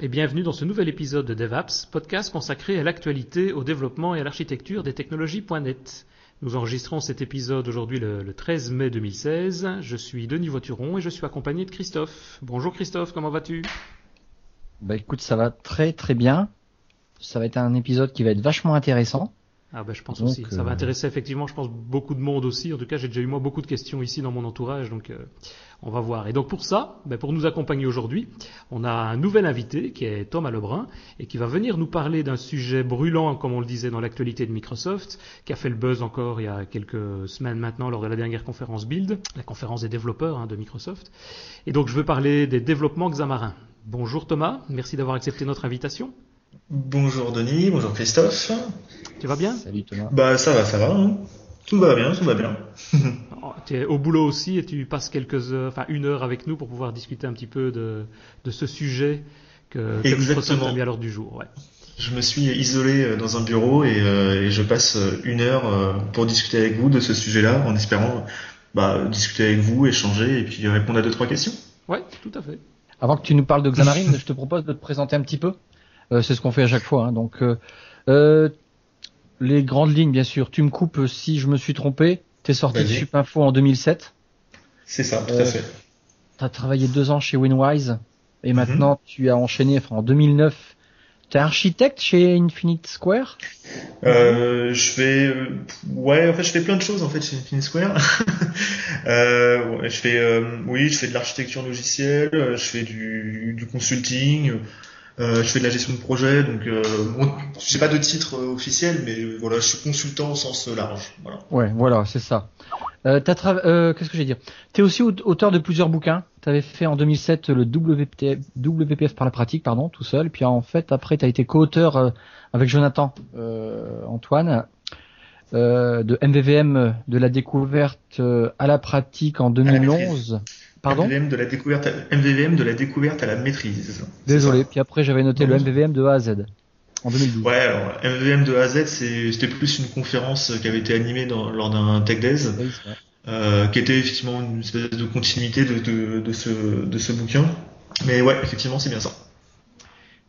et bienvenue dans ce nouvel épisode de DevApps, podcast consacré à l'actualité, au développement et à l'architecture des technologies.net. Nous enregistrons cet épisode aujourd'hui le, 13 mai 2016. Je suis Denis Voituron et je suis accompagné de Christophe. Bonjour Christophe, comment vas-tu? Bah écoute, ça va très très bien. Ça va être un épisode qui va être vachement intéressant. Ah ben je pense aussi. Ça va euh, intéresser effectivement, je pense, beaucoup de monde aussi. En tout cas, j'ai déjà eu moi beaucoup de questions ici dans mon entourage, donc euh, on va voir. Et donc pour ça, ben, pour nous accompagner aujourd'hui, on a un nouvel invité qui est Thomas Lebrun et qui va venir nous parler d'un sujet brûlant, comme on le disait dans l'actualité de Microsoft, qui a fait le buzz encore il y a quelques semaines maintenant lors de la dernière conférence Build, la conférence des développeurs hein, de Microsoft. Et donc je veux parler des développements Xamarin. Bonjour Thomas, merci d'avoir accepté notre invitation. Bonjour Denis, bonjour Christophe. Tu vas bien Salut Thomas. Bah ça va, ça va. Hein. Tout va bien, tout va bien. Oh, tu es au boulot aussi et tu passes quelques heures, enfin une heure avec nous pour pouvoir discuter un petit peu de, de ce sujet que, que a mis à l'ordre du jour. Ouais. Je me suis isolé euh, dans un bureau et, euh, et je passe euh, une heure pour discuter avec vous de ce sujet-là en espérant bah, discuter avec vous, échanger et puis répondre à deux trois questions. Ouais, tout à fait. Avant que tu nous parles de Xamarin, je te propose de te présenter un petit peu. Euh, c'est ce qu'on fait à chaque fois. Hein. Donc, euh, euh, les grandes lignes, bien sûr. Tu me coupes si je me suis trompé. T'es sorti de Supinfo en 2007. C'est ça, tout à fait. T'as travaillé deux ans chez Winwise et mhm. maintenant tu as enchaîné. Enfin, en 2009, T'es architecte chez Infinite Square? Euh, Je fais, ouais, en fait, je fais plein de choses en fait chez Infinite Square. euh, je fais, oui, je fais de l'architecture logicielle, je fais du, du consulting. Euh, je fais de la gestion de projet, donc euh, j'ai pas de titre euh, officiel, mais voilà, je suis consultant au sens large. Voilà. Ouais, voilà, c'est ça. Euh, Qu'est-ce que j'ai dire? Tu es aussi auteur de plusieurs bouquins. Tu avais fait en 2007 le WPF, WPF par la pratique, pardon, tout seul. Puis en fait, après, tu as été co-auteur avec Jonathan Antoine de MVVM de la découverte à la pratique en 2011. Pardon MVVM de la découverte, à, MVVM de la découverte à la maîtrise. Désolé. Puis après, j'avais noté le MVVM de A à Z. En 2012. Ouais, alors MVVM de A à Z, c'était plus une conférence qui avait été animée dans, lors d'un Tech Days, euh, qui était effectivement une espèce de continuité de, de, de, ce, de ce bouquin. Mais ouais, effectivement, c'est bien ça.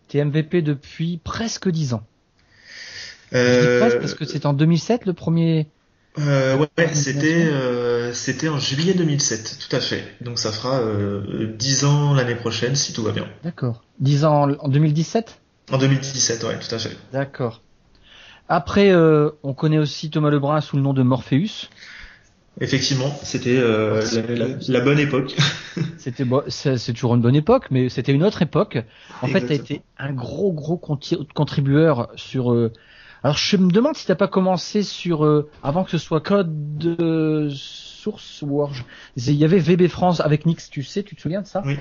T'es MVP depuis presque 10 ans. Euh... Je dis presque parce que c'est en 2007 le premier euh, ouais, c'était euh, c'était en juillet 2007, tout à fait. Donc ça fera euh, 10 ans l'année prochaine si tout va bien. D'accord. 10 ans en 2017 En 2017, ouais, tout à fait. D'accord. Après, euh, on connaît aussi Thomas Lebrun sous le nom de Morpheus. Effectivement, c'était euh, la, bonne époque. c'était bon, c'est toujours une bonne époque, mais c'était une autre époque. En fait, tu as été un gros gros contribueur sur alors je me demande si t'as pas commencé sur euh, avant que ce soit code de source ou il y avait VB France avec Nix, tu sais, tu te souviens de ça? Oui,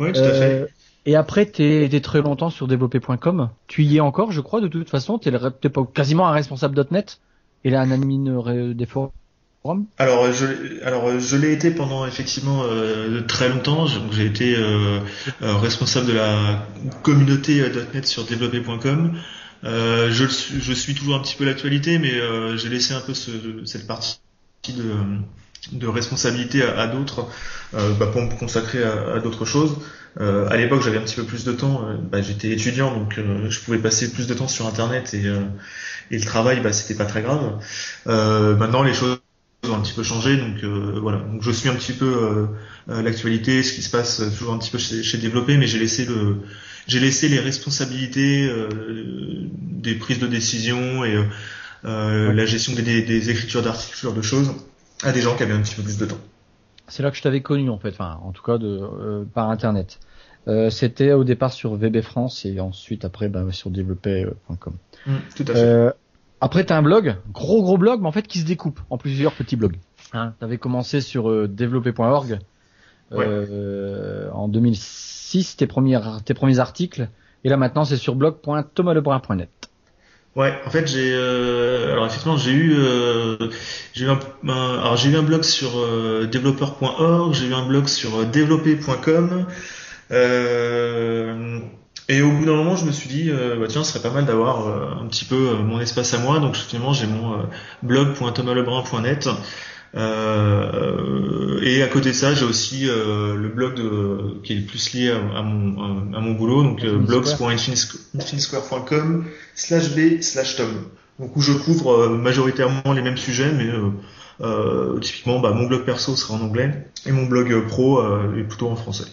oui, tout à fait. Euh, et après, t'es es très longtemps sur développer.com. Tu y es encore, je crois, de toute façon. T'es pas quasiment un responsable .NET et là un admin des forums. Alors je alors je l'ai été pendant effectivement euh, très longtemps. J'ai été responsable de la communauté .NET sur développer.com. Euh, je, je, suis toujours un petit peu l'actualité, mais euh, j'ai laissé un peu ce, cette partie de, de responsabilité à, d'autres euh, bah, pour me consacrer à, à d'autres choses. Euh, à l'époque, j'avais un petit peu plus de temps. Euh, bah, J'étais étudiant, donc je pouvais passer plus de temps sur Internet et, et le travail, bah, c'était pas très grave. maintenant, les choses ont un petit peu changé, donc voilà. Donc je suis un petit peu l'actualité, ce qui se passe toujours un petit peu chez, chez Développé, mais j'ai laissé le j'ai laissé les responsabilités euh, des prises de décision et euh, la gestion des, des écritures d'articles, de choses à des gens qui avaient un petit peu plus de temps. C'est là que je t'avais connu en fait, enfin en tout cas de, euh, par internet. Euh, C'était au départ sur VB France et ensuite après bah, sur développer.com. Mmh, tout à fait. après t'as un blog, gros gros blog, mais en fait qui se découpe en plusieurs petits blogs. Hein, t'avais commencé sur développer.org en 2006 tes premiers, tes premiers articles. Et là maintenant, c'est sur blog.thomaslebrun.net. Ouais, en fait, j'ai euh, alors effectivement, j'ai eu euh, j'ai eu un, blog sur euh, développeur.org, j'ai eu un blog sur euh, développer.com. Et au bout d'un moment, je me suis dit, bah tiens, ce serait pas mal d'avoir un petit peu mon espace à moi. Donc finalement, j'ai mon blog.thomaslebrun.net et à côté de ça, j'ai aussi le blog de, qui est le plus lié à, mon, à, mon boulot, donc blogs.infinisquare.com slash b slash tom. Donc où je couvre majoritairement les mêmes sujets, mais typiquement bah, mon blog perso sera en anglais et mon blog pro est plutôt en français.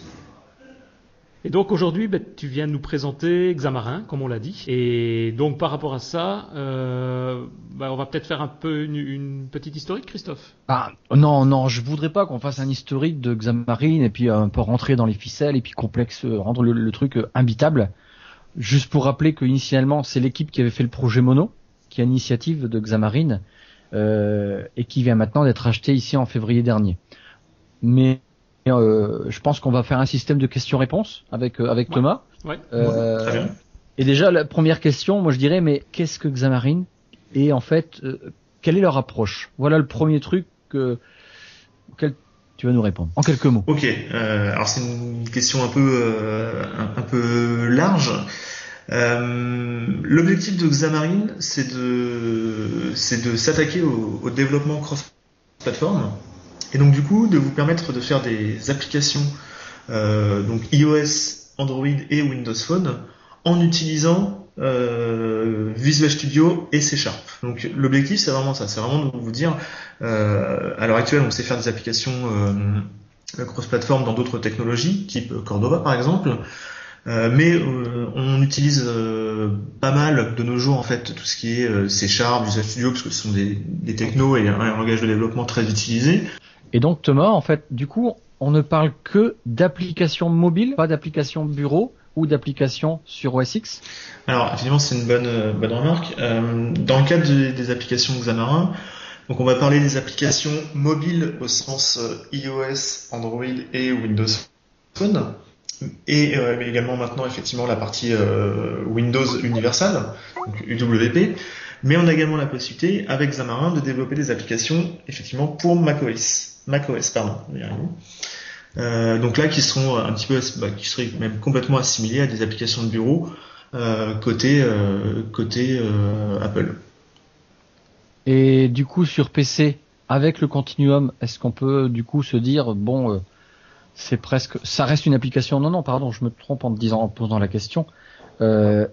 Et donc aujourd'hui, ben, tu viens nous présenter Xamarin, comme on l'a dit. Et donc par rapport à ça, euh, ben, on va peut-être faire un peu une, petite historique, Christophe. Ah non, non, je voudrais pas qu'on fasse un historique de Xamarin et puis un peu rentrer dans les ficelles et puis complexe, rendre le, truc imbitable. Juste pour rappeler que initialement, c'est l'équipe qui avait fait le projet Mono, qui a l'initiative de Xamarin, euh, et qui vient maintenant d'être acheté ici en février dernier. Mais euh, je pense qu'on va faire un système de questions-réponses avec euh, avec Thomas. Euh, et déjà la première question, moi je dirais, mais qu'est-ce que Xamarin Et en fait, quelle est leur approche? Voilà le premier truc que auquel tu vas nous répondre en quelques mots. Ok, alors c'est une question un peu un, peu large. L'objectif de Xamarin, c'est de c'est de s'attaquer au, au, développement cross-platform et donc du coup de vous permettre de faire des applications euh, donc iOS, Android et Windows Phone en utilisant euh, Visual Studio et C Sharp. Donc l'objectif c'est vraiment ça, c'est vraiment de vous dire euh, à l'heure actuelle on sait faire des applications euh, cross-platform dans d'autres technologies, type Cordova par exemple. Euh, mais euh, on utilise pas mal de nos jours en fait tout ce qui est C Sharp, Visual Studio, parce que ce sont des, technos et un langage de développement très utilisé. Et donc Thomas, en fait, du coup, on ne parle que d'applications mobiles, pas d'applications bureau ou d'applications sur OS X Alors, évidemment, c'est une bonne, euh, bonne remarque. Euh, dans le cadre des, applications Xamarin, donc on va parler des applications mobiles au sens euh, iOS, Android et Windows Phone. Et également maintenant effectivement la partie Windows Universal, donc UWP. Mais on a également la possibilité avec Xamarin de développer des applications effectivement pour macOS. macOS, pardon. Euh, donc là, qui seront un petit peu, bah, qui seraient même complètement assimilés à des applications de bureau euh, côté euh, Apple. Et du coup, sur PC, avec le Continuum, est-ce qu'on peut du coup se dire bon, c'est presque, ça reste une application Non, non, pardon, je me trompe en disant en posant la question.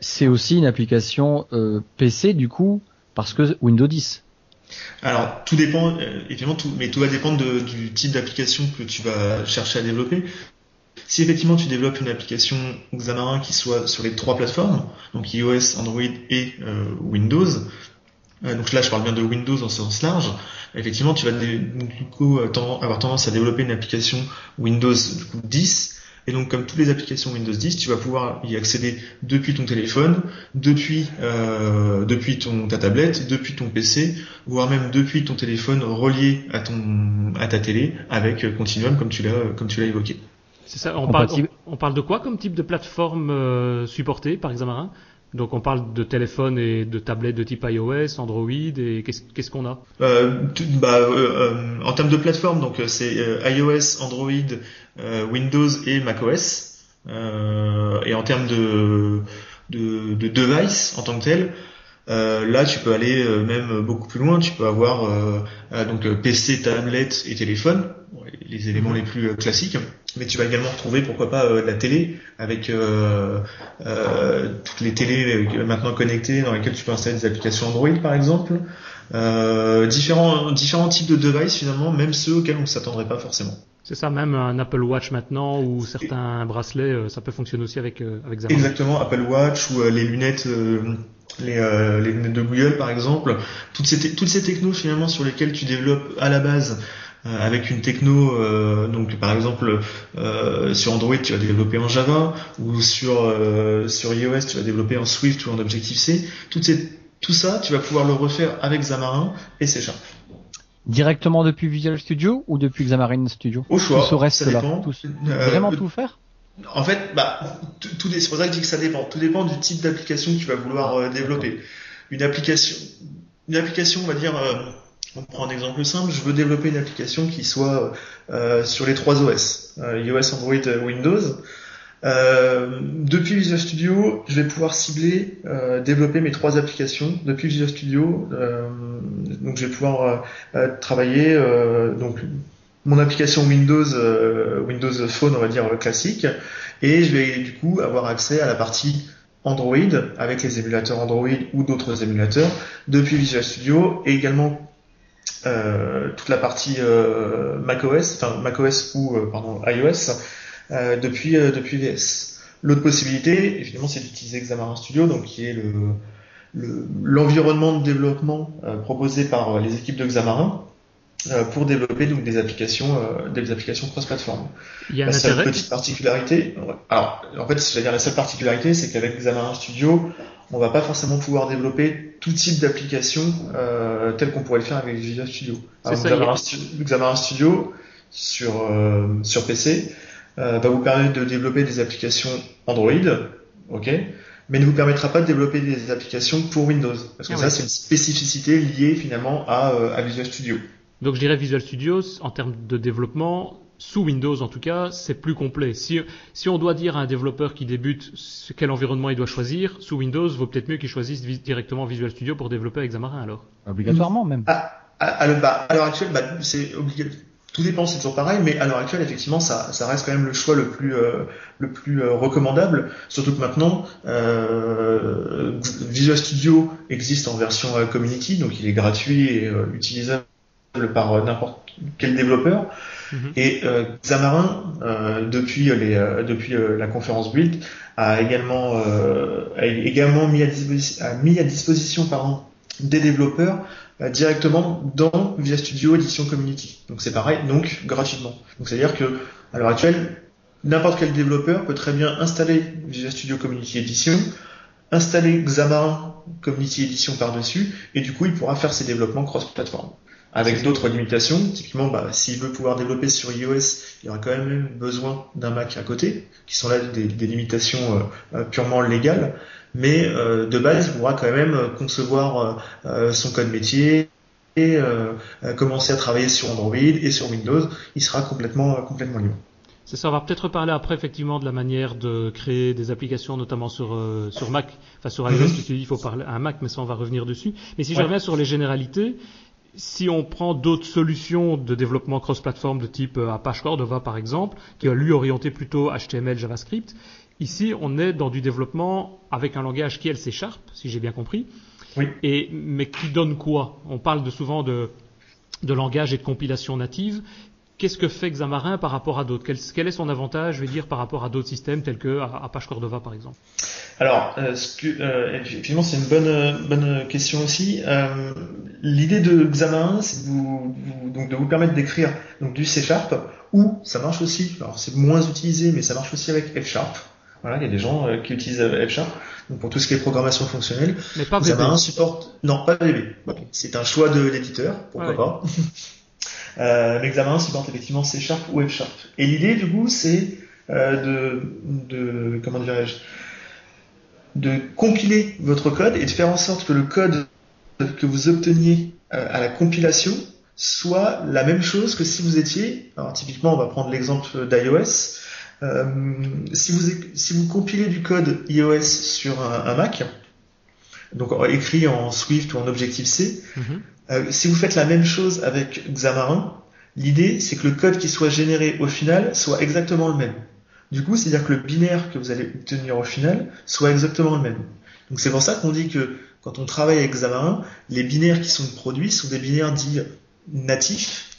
c'est aussi une application PC du coup parce que Windows 10. Alors, tout dépend, euh, évidemment, tout, mais tout va dépendre du type d'application que tu vas chercher à développer. Si effectivement tu développes une application Xamarin qui soit sur les trois plateformes, donc iOS, Android et euh, Windows, euh, donc là je parle bien de Windows en sens large, effectivement tu vas du coup avoir tendance à développer une application Windows 10 et donc, comme toutes les applications Windows 10, tu vas pouvoir y accéder depuis ton téléphone, depuis euh, depuis ton ta tablette, depuis ton PC, voire même depuis ton téléphone relié à ton à ta télé avec Continuum, comme tu l'as comme tu l'as évoqué. C'est ça. On parle, on, parle de quoi comme type de plateforme euh, supportée par Xamarin? Donc on parle de téléphone et de tablette de type iOS, Android et qu'est-ce qu'on a? Euh, bah, euh, euh, En termes de plateforme, donc c'est iOS, Android, Windows et macOS. et en termes de, de, de device en tant que tel, là, tu peux aller même beaucoup plus loin. Tu peux avoir donc PC, tablette et téléphone, les éléments les plus classiques. Mais tu vas également retrouver pourquoi pas euh, la télé avec euh, euh, toutes les télés maintenant connectées dans lesquelles tu peux installer des applications Android par exemple. Différents différents types de devices finalement même ceux auxquels on ne s'attendrait pas forcément. C'est ça même un Apple Watch maintenant ou certains bracelets ça peut fonctionner aussi avec avec Xamarin. exactement Apple Watch ou les lunettes les, les, lunettes de Google par exemple, toutes ces, toutes ces technos finalement sur lesquelles tu développes à la base euh, avec une techno, euh, donc par exemple euh, sur Android tu vas développer en Java ou sur sur iOS tu vas développer en Swift ou en Objective C. Tout, ces, tout ça tu vas pouvoir le refaire avec Xamarin et C Sharp. Directement depuis Visual Studio ou depuis Xamarin Studio? Au choix. Tout reste ça là. vraiment tout faire? En fait, bah, tout, c'est pour ça que je dis que ça dépend. Tout dépend du type d'application que tu vas vouloir développer. Une application, une application, on va dire on prend un exemple simple, je veux développer une application qui soit euh, sur les trois OS, euh, iOS, Android, Windows. Euh, depuis Visual Studio, je vais pouvoir cibler, euh, développer mes trois applications depuis Visual Studio. Euh, donc je vais pouvoir travailler donc mon application Windows Windows Phone, on va dire classique, et je vais du coup avoir accès à la partie Android avec les émulateurs Android ou d'autres émulateurs depuis Visual Studio et également toute la partie macOS, enfin macOS ou pardon iOS euh, depuis, euh, depuis VS. L'autre possibilité, évidemment, c'est d'utiliser Xamarin Studio, donc qui est le, l'environnement de développement euh, proposé par les équipes de Xamarin pour développer donc des applications des applications cross-platform. Il y a la seule petite particularité, alors en fait, je vais dire la seule particularité, c'est qu'avec Xamarin Studio, on va pas forcément pouvoir développer tout type d'application euh, tel qu'on pourrait le faire avec Visual Studio. Alors, Xamarin, Xamarin, Studio sur sur PC euh, va vous permettre de développer des applications Android, ok, mais ne vous permettra pas de développer des applications pour Windows, parce que ah ça c'est une spécificité liée finalement à, euh, à, Visual Studio. Donc je dirais Visual Studio en termes de développement sous Windows en tout cas, c'est plus complet. Si, si on doit dire à un développeur qui débute quel environnement il doit choisir, sous Windows, vaut peut-être mieux qu'il choisisse directement Visual Studio pour développer avec Xamarin alors. Obligatoirement même. Ah, à, à, à l'heure actuelle, bah, c'est obligatoire tout dépend, c'est toujours pareil, mais à l'heure actuelle, effectivement, ça, ça, reste quand même le choix le plus, euh, le plus euh, recommandable. Surtout que maintenant, euh, Visual Studio existe en version euh, Community, donc il est gratuit et utilisable par n'importe quel développeur. Mm-hmm. Et Xamarin, depuis, les, depuis la conférence Build, a également, mis à disposition, des développeurs euh, directement dans Visual Studio Edition Community. Donc c'est pareil, donc gratuitement. Donc c'est-à-dire que à l'heure actuelle, n'importe quel développeur peut très bien installer Visual Studio Community Edition, installer Xamarin Community Edition par-dessus, et du coup il pourra faire ses développements cross-platform. Avec d'autres limitations, typiquement, bah, s'il veut pouvoir développer sur iOS, il y aura quand même besoin d'un Mac à côté, qui sont là des, limitations euh, euh, purement légales mais euh, de base, il pourra quand même concevoir euh, son code métier et commencer à travailler sur Android et sur Windows. Il sera complètement, complètement libre. C'est ça, on va peut-être parler après effectivement de la manière de créer des applications, notamment sur, sur Mac, enfin sur iOS, mm il faut parler à un Mac, mais ça on va revenir dessus. Mais si je reviens sur les généralités, si on prend d'autres solutions de développement cross-platform de type Apache Cordova par exemple, qui a lui orienté plutôt HTML, JavaScript, Ici, on est dans du développement avec un langage qui est C Sharp, si j'ai bien compris. Oui. Et, mais qui donne quoi? On parle de, souvent de, de langage et de compilation native. Qu'est-ce que fait Xamarin par rapport à d'autres? Quel, est son avantage, je vais dire, par rapport à d'autres systèmes tels que Apache Cordova, par exemple? Alors, euh, ce que, euh, effectivement, c'est une bonne, bonne question aussi. Euh, l'idée de Xamarin, c'est de vous, donc de vous permettre d'écrire donc du C Sharp, ou ça marche aussi. Alors, c'est moins utilisé, mais ça marche aussi avec F Sharp. Voilà, il y a des gens euh, qui utilisent F donc pour tout ce qui est programmation fonctionnelle. Mais pas VB. Non, pas VB. C'est un choix de l'éditeur, pourquoi pas. euh, Xamarin supporte effectivement C Sharp ou F Sharp. Et l'idée, du coup, c'est euh, de, comment dirais-je, de compiler votre code et de faire en sorte que le code que vous obteniez à la compilation soit la même chose que si vous étiez, alors typiquement on va prendre l'exemple d'iOS, euh, si, vous, si vous compilez du code iOS sur un, Mac, donc écrit en Swift ou en Objective-C, mhm. Euh, si vous faites la même chose avec Xamarin, l'idée c'est que le code qui soit généré au final soit exactement le même. Du coup, c'est-à-dire que le binaire que vous allez obtenir au final soit exactement le même. Donc c'est pour ça qu'on dit que quand on travaille avec Xamarin, les binaires qui sont produits sont des binaires dits natifs,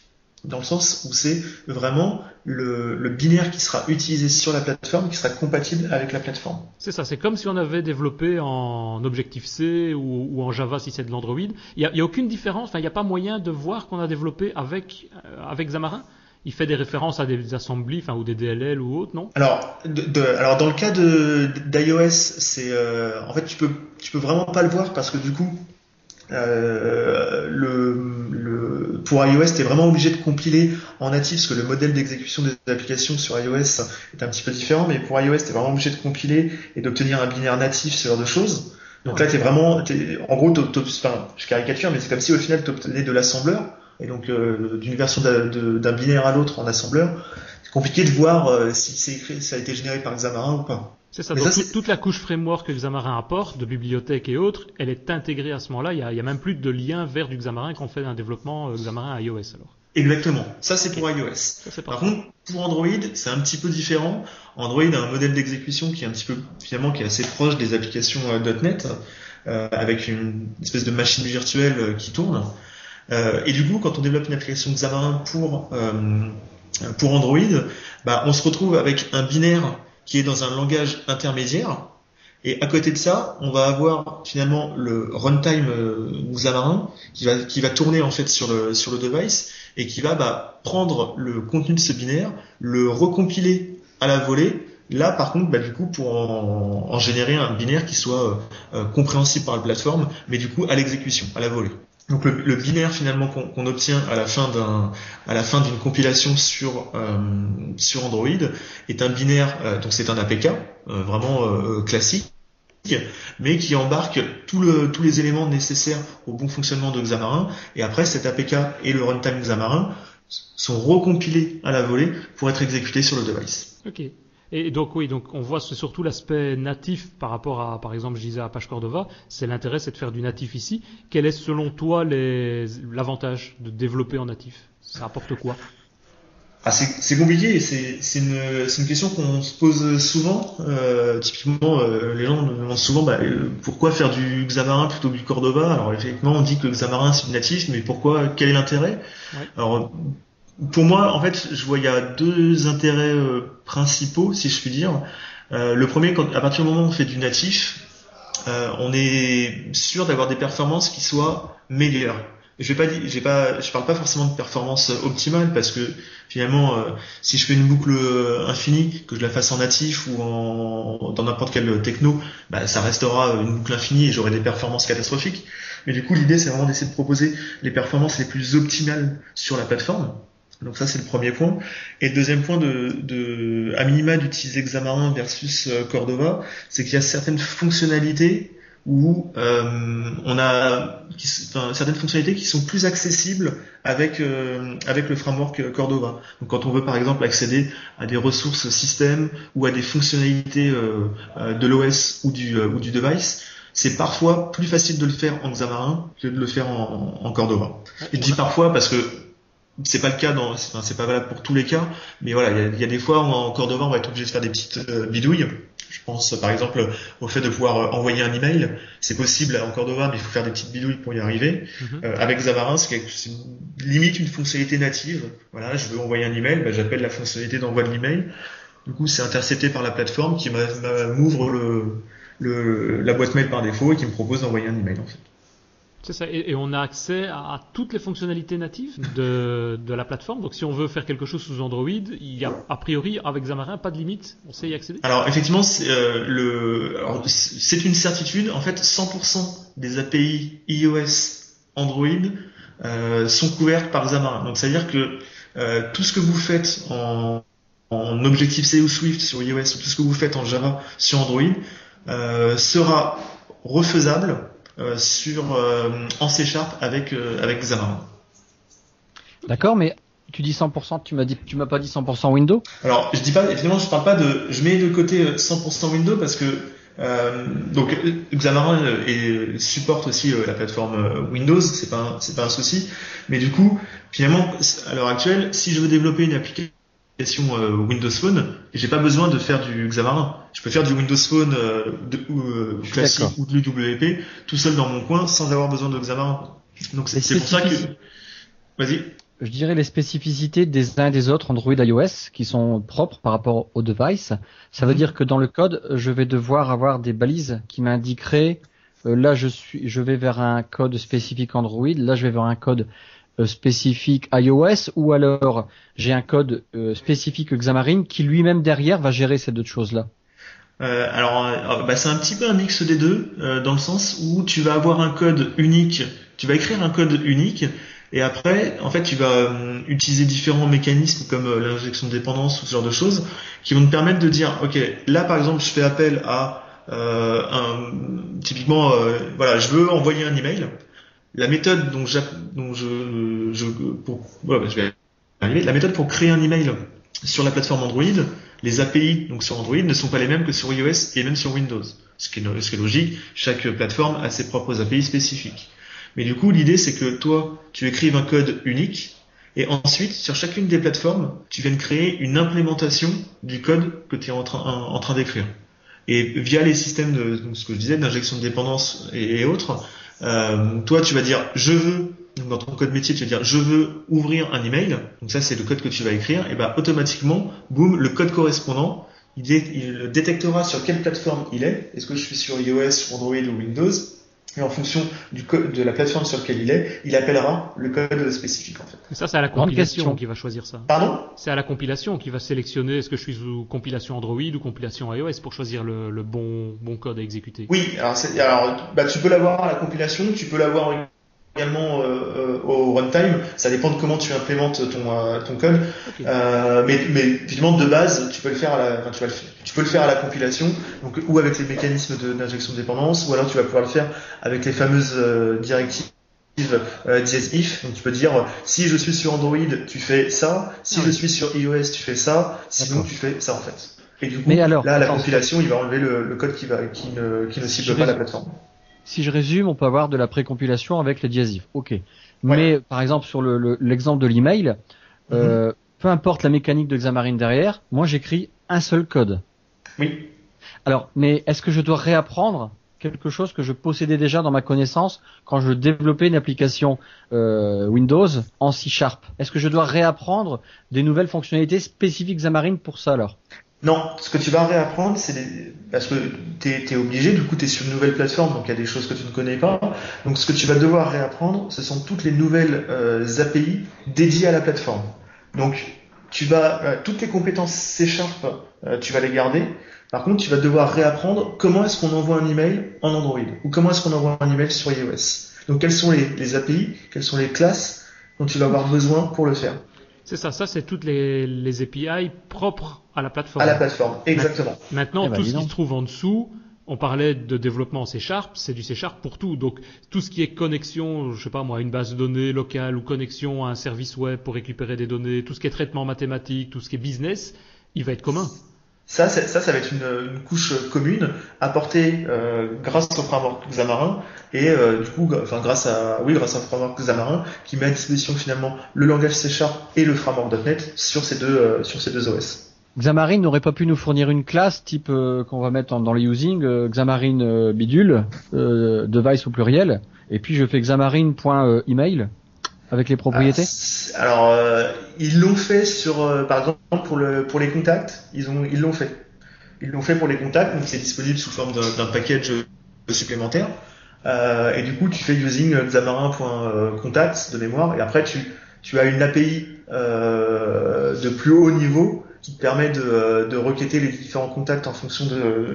dans le sens où c'est vraiment le, binaire qui sera utilisé sur la plateforme qui sera compatible avec la plateforme. C'est ça, c'est comme si on avait développé en Objective-C ou, en Java si c'est de l'Android. Il n'y a, aucune différence, il n'y a pas moyen de voir qu'on a développé avec, euh, avec Xamarin il fait des références à des assemblées, enfin ou des DLL ou autres, non? Alors, de, alors dans le cas de d'iOS, c'est euh, en fait tu peux tu peux vraiment pas le voir parce que du coup euh, le, pour iOS, tu es vraiment obligé de compiler en natif parce que le modèle d'exécution des applications sur iOS est un petit peu différent, mais pour iOS, tu es vraiment obligé de compiler et d'obtenir un binaire natif, ce genre de choses. Donc là, tu es vraiment, en gros, enfin, je caricature, mais c'est comme si au final tu obtenais de l'assembleur et donc d'une version d'un binaire à l'autre en assembleur, c'est compliqué de voir si c'est écrit, ça a été généré par Xamarin ou pas. C'est ça. Donc, toute la couche framework que Xamarin apporte, de bibliothèques et autres, elle est intégrée à ce moment-là. Il n'y a, même plus de lien vers du Xamarin quand on fait un développement Xamarin iOS alors. Exactement. Ça, c'est pour iOS. Par contre, pour Android, c'est un petit peu différent. Android a un modèle d'exécution qui est un petit peu, finalement, qui est assez proche des applications .NET, euh, avec une espèce de machine virtuelle euh, qui tourne. Euh, et du coup, quand on développe une application Xamarin pour pour Android, bah, on se retrouve avec un binaire qui est dans un langage intermédiaire. Et à côté de ça, on va avoir finalement le runtime Xamarin qui va qui va tourner en fait sur le sur le device et qui va bah, prendre le contenu de ce binaire, le recompiler à la volée. Là, par contre, bah, du coup, pour en, générer un binaire qui soit euh, euh, compréhensible par la plateforme, mais du coup à l'exécution, à la volée. Donc le, binaire finalement qu'on obtient à la fin d'une compilation sur euh, sur Android est un binaire donc c'est un APK vraiment classique mais qui embarque tous les éléments nécessaires au bon fonctionnement de Xamarin. Et après, cet APK et le runtime Xamarin sont recompilés à la volée pour être exécutés sur le device. Et donc oui, donc on voit surtout l'aspect natif par rapport à, par exemple, je disais à Page Cordova, c'est l'intérêt, c'est de faire du natif ici. Quel est selon toi l'avantage de développer en natif? Ça apporte quoi? Ah, c'est compliqué, c'est une, une, question qu'on se pose souvent. Euh, typiquement, euh, les gens me demandent souvent bah, euh, pourquoi faire du Xamarin plutôt que du Cordova? Alors effectivement, on dit que Xamarin c'est natif, mais pourquoi? Quel est l'intérêt? Alors pour moi, en fait, je vois il y a deux intérêts principaux, si je puis dire. le premier, quand, à partir du moment où on fait du natif, on est sûr d'avoir des performances qui soient meilleures je vais pas dire, j'ai pas, je parle pas forcément de performance optimale parce que finalement, euh, si je fais une boucle euh, infinie, que je la fasse en natif ou en dans n'importe quel techno, bah, ça restera une boucle infinie et j'aurai des performances catastrophiques. Mais du coup, l'idée c'est vraiment d'essayer de proposer les performances les plus optimales sur la plateforme. Donc ça c'est le premier point. Et le deuxième point de, de à minima d'utiliser Xamarin versus euh, Cordova, c'est qu'il y a certaines fonctionnalités où euh, on a certaines fonctionnalités qui sont plus accessibles avec euh, avec le framework Cordova. Donc quand on veut par exemple accéder à des ressources système ou à des fonctionnalités euh, de l'OS ou du ou du device, c'est parfois plus facile de le faire en Xamarin que de le faire en, en Cordova. Et je dis parfois parce que c'est pas le cas dans, c'est pas valable pour tous les cas, mais voilà, il y a, y a, des fois où en Cordova on va être obligé de faire des petites bidouilles je pense par exemple au fait de pouvoir euh, envoyer un email. C'est possible en Cordova, mais il faut faire des petites bidouilles pour y arriver. Mhm. Euh, avec Xamarin, c'est limite une fonctionnalité native. Voilà, je veux envoyer un email, bah, j'appelle la fonctionnalité d'envoi de l'email. Du coup, c'est intercepté par la plateforme qui m'ouvre le, la boîte mail par défaut et qui me propose d'envoyer un email en fait. C'est ça, et, on a accès à, toutes les fonctionnalités natives de, la plateforme. Donc si on veut faire quelque chose sous Android, il y a a priori avec Xamarin pas de limite, on sait y accéder. Alors effectivement, c'est euh, une certitude. En fait, 100% des API iOS, Android euh, sont couvertes par Xamarin. Donc c'est à dire que euh, tout ce que vous faites en, en Objective-C ou Swift sur iOS, ou tout ce que vous faites en Java sur Android, sera refaisable sur euh, en C Sharp avec euh, avec Xamarin. D'accord, mais tu dis 100%, tu m'as dit, tu m'as pas dit 100% Windows? Alors, je dis pas, évidemment, je parle pas de, je mets de côté 100% Windows parce que euh, donc Xamarin et supporte aussi la plateforme Windows, c'est pas c'est pas un souci, mais du coup, finalement, à l'heure actuelle, si je veux développer une application euh, Windows Phone et j'ai pas besoin de faire du Xamarin. Je peux faire du Windows Phone euh, de, euh, classique ou de l'UWP tout seul dans mon coin sans avoir besoin de Xamarin. Donc c'est pour ça que vas-y. Je dirais les spécificités des uns et des autres Android iOS qui sont propres par rapport au device. Ça veut mhm. dire que dans le code, je vais devoir avoir des balises qui m'indiqueraient là je suis je vais vers un code spécifique Android, là je vais vers un code spécifique iOS ou alors j'ai un code euh, spécifique Xamarin qui lui-même derrière va gérer ces deux choses-là. Euh, alors, bah, c'est un petit peu un mix des deux, dans le sens où tu vas avoir un code unique, tu vas écrire un code unique, et après, en fait, tu vas utiliser différents mécanismes comme l'injection de dépendance ou ce genre de choses, qui vont te permettre de dire, ok, là par exemple, je fais appel à un, typiquement, voilà, je veux envoyer un email, la méthode pour, créer un email sur la plateforme Android, les API donc sur Android ne sont pas les mêmes que sur iOS et même sur Windows. Ce qui est, logique, chaque plateforme a ses propres API spécifiques. Mais du coup, l'idée c'est que toi, tu écrives un code unique et ensuite, sur chacune des plateformes, tu viennes créer une implémentation du code que tu es en train, d'écrire. Et via les systèmes de ce que je disais, d'injection de dépendance et, autres, euh, toi tu vas dire je veux dans ton code métier, tu vas dire je veux ouvrir un email. Donc ça c'est le code que tu vas écrire. Et ben automatiquement, boum, le code correspondant, il, détectera sur quelle plateforme il est. Est-ce que je suis sur iOS, Android ou Windows? Et en fonction du code de la plateforme sur laquelle il est, il appellera le code spécifique en fait. ça c'est à la compilation qui va choisir ça. Pardon? C'est à la compilation qui va sélectionner est-ce que je suis sous compilation Android ou compilation iOS pour choisir le, le bon bon code à exécuter. Oui, alors, alors bah, tu peux l'avoir à la compilation, tu peux l'avoir également euh, euh, au runtime. Ça dépend de comment tu implémentes ton, euh, ton code. Euh, mais, mais évidemment de base, tu peux le faire à la, enfin, tu, vas le, tu peux le faire à la compilation, donc ou avec les mécanismes d'injection de, dépendance, ou alors tu vas pouvoir le faire avec les fameuses directives euh, if. Donc tu peux dire si je suis sur Android, tu fais ça. Si je suis sur iOS, tu fais ça. Sinon tu fais ça en fait. Et du coup, Mais alors, là, la compilation, il va enlever le, le, code qui va, qui ne, qui ne cible pas la plateforme si je résume, on peut avoir de la précompilation avec les diasifs. Ok. Mais par exemple sur l'exemple de l'email, euh, mhm. peu importe la mécanique de Xamarin derrière, moi j'écris un seul code. Oui. Alors, mais est-ce que je dois réapprendre quelque chose que je possédais déjà dans ma connaissance quand je développais une application euh, Windows en C Sharp? Est-ce que je dois réapprendre des nouvelles fonctionnalités spécifiques Xamarin pour ça alors? Non, ce que tu vas réapprendre, c'est parce que tu es, obligé, du coup tu es sur une nouvelle plateforme, donc il y a des choses que tu ne connais pas. Donc ce que tu vas devoir réapprendre, ce sont toutes les nouvelles euh, API dédiées à la plateforme. Donc tu vas euh, toutes les compétences C Sharp, euh, tu vas les garder. Par contre, tu vas devoir réapprendre comment est-ce qu'on envoie un email en Android ou comment est-ce qu'on envoie un email sur iOS. Donc quelles sont les, les API, quelles sont les classes dont tu vas avoir besoin pour le faire. C'est ça, ça c'est toutes les, les, API propres à la plateforme. À la plateforme, exactement. Maintenant, eh ben, tout ce qui se trouve en dessous, on parlait de développement C Sharp, c'est du C Sharp pour tout. Donc tout ce qui est connexion, je sais pas moi, une base de données locale ou connexion à un service web pour récupérer des données, tout ce qui est traitement mathématique, tout ce qui est business, il va être commun. Ça, ça, ça va être une, couche commune apportée euh, grâce au framework Xamarin et euh, du coup, enfin grâce à, oui, grâce au framework Xamarin qui met à disposition finalement le langage C# et le framework.NET sur ces deux, euh, sur ces deux OS. Xamarin n'aurait pas pu nous fournir une classe type qu'on va mettre dans le using Xamarin bidule device au pluriel et puis je fais xamarin.email les propriétés ah, Alors, euh, ils l'ont fait sur, euh, par exemple, pour, le, pour les contacts, ils ont, ils l'ont fait. Ils l'ont fait pour les contacts, donc c'est disponible sous forme d'un package supplémentaire. Euh, et du coup, tu fais using xamarin.contacts de mémoire, et après tu, tu as une API de plus haut niveau qui te permet de, requêter les différents contacts en fonction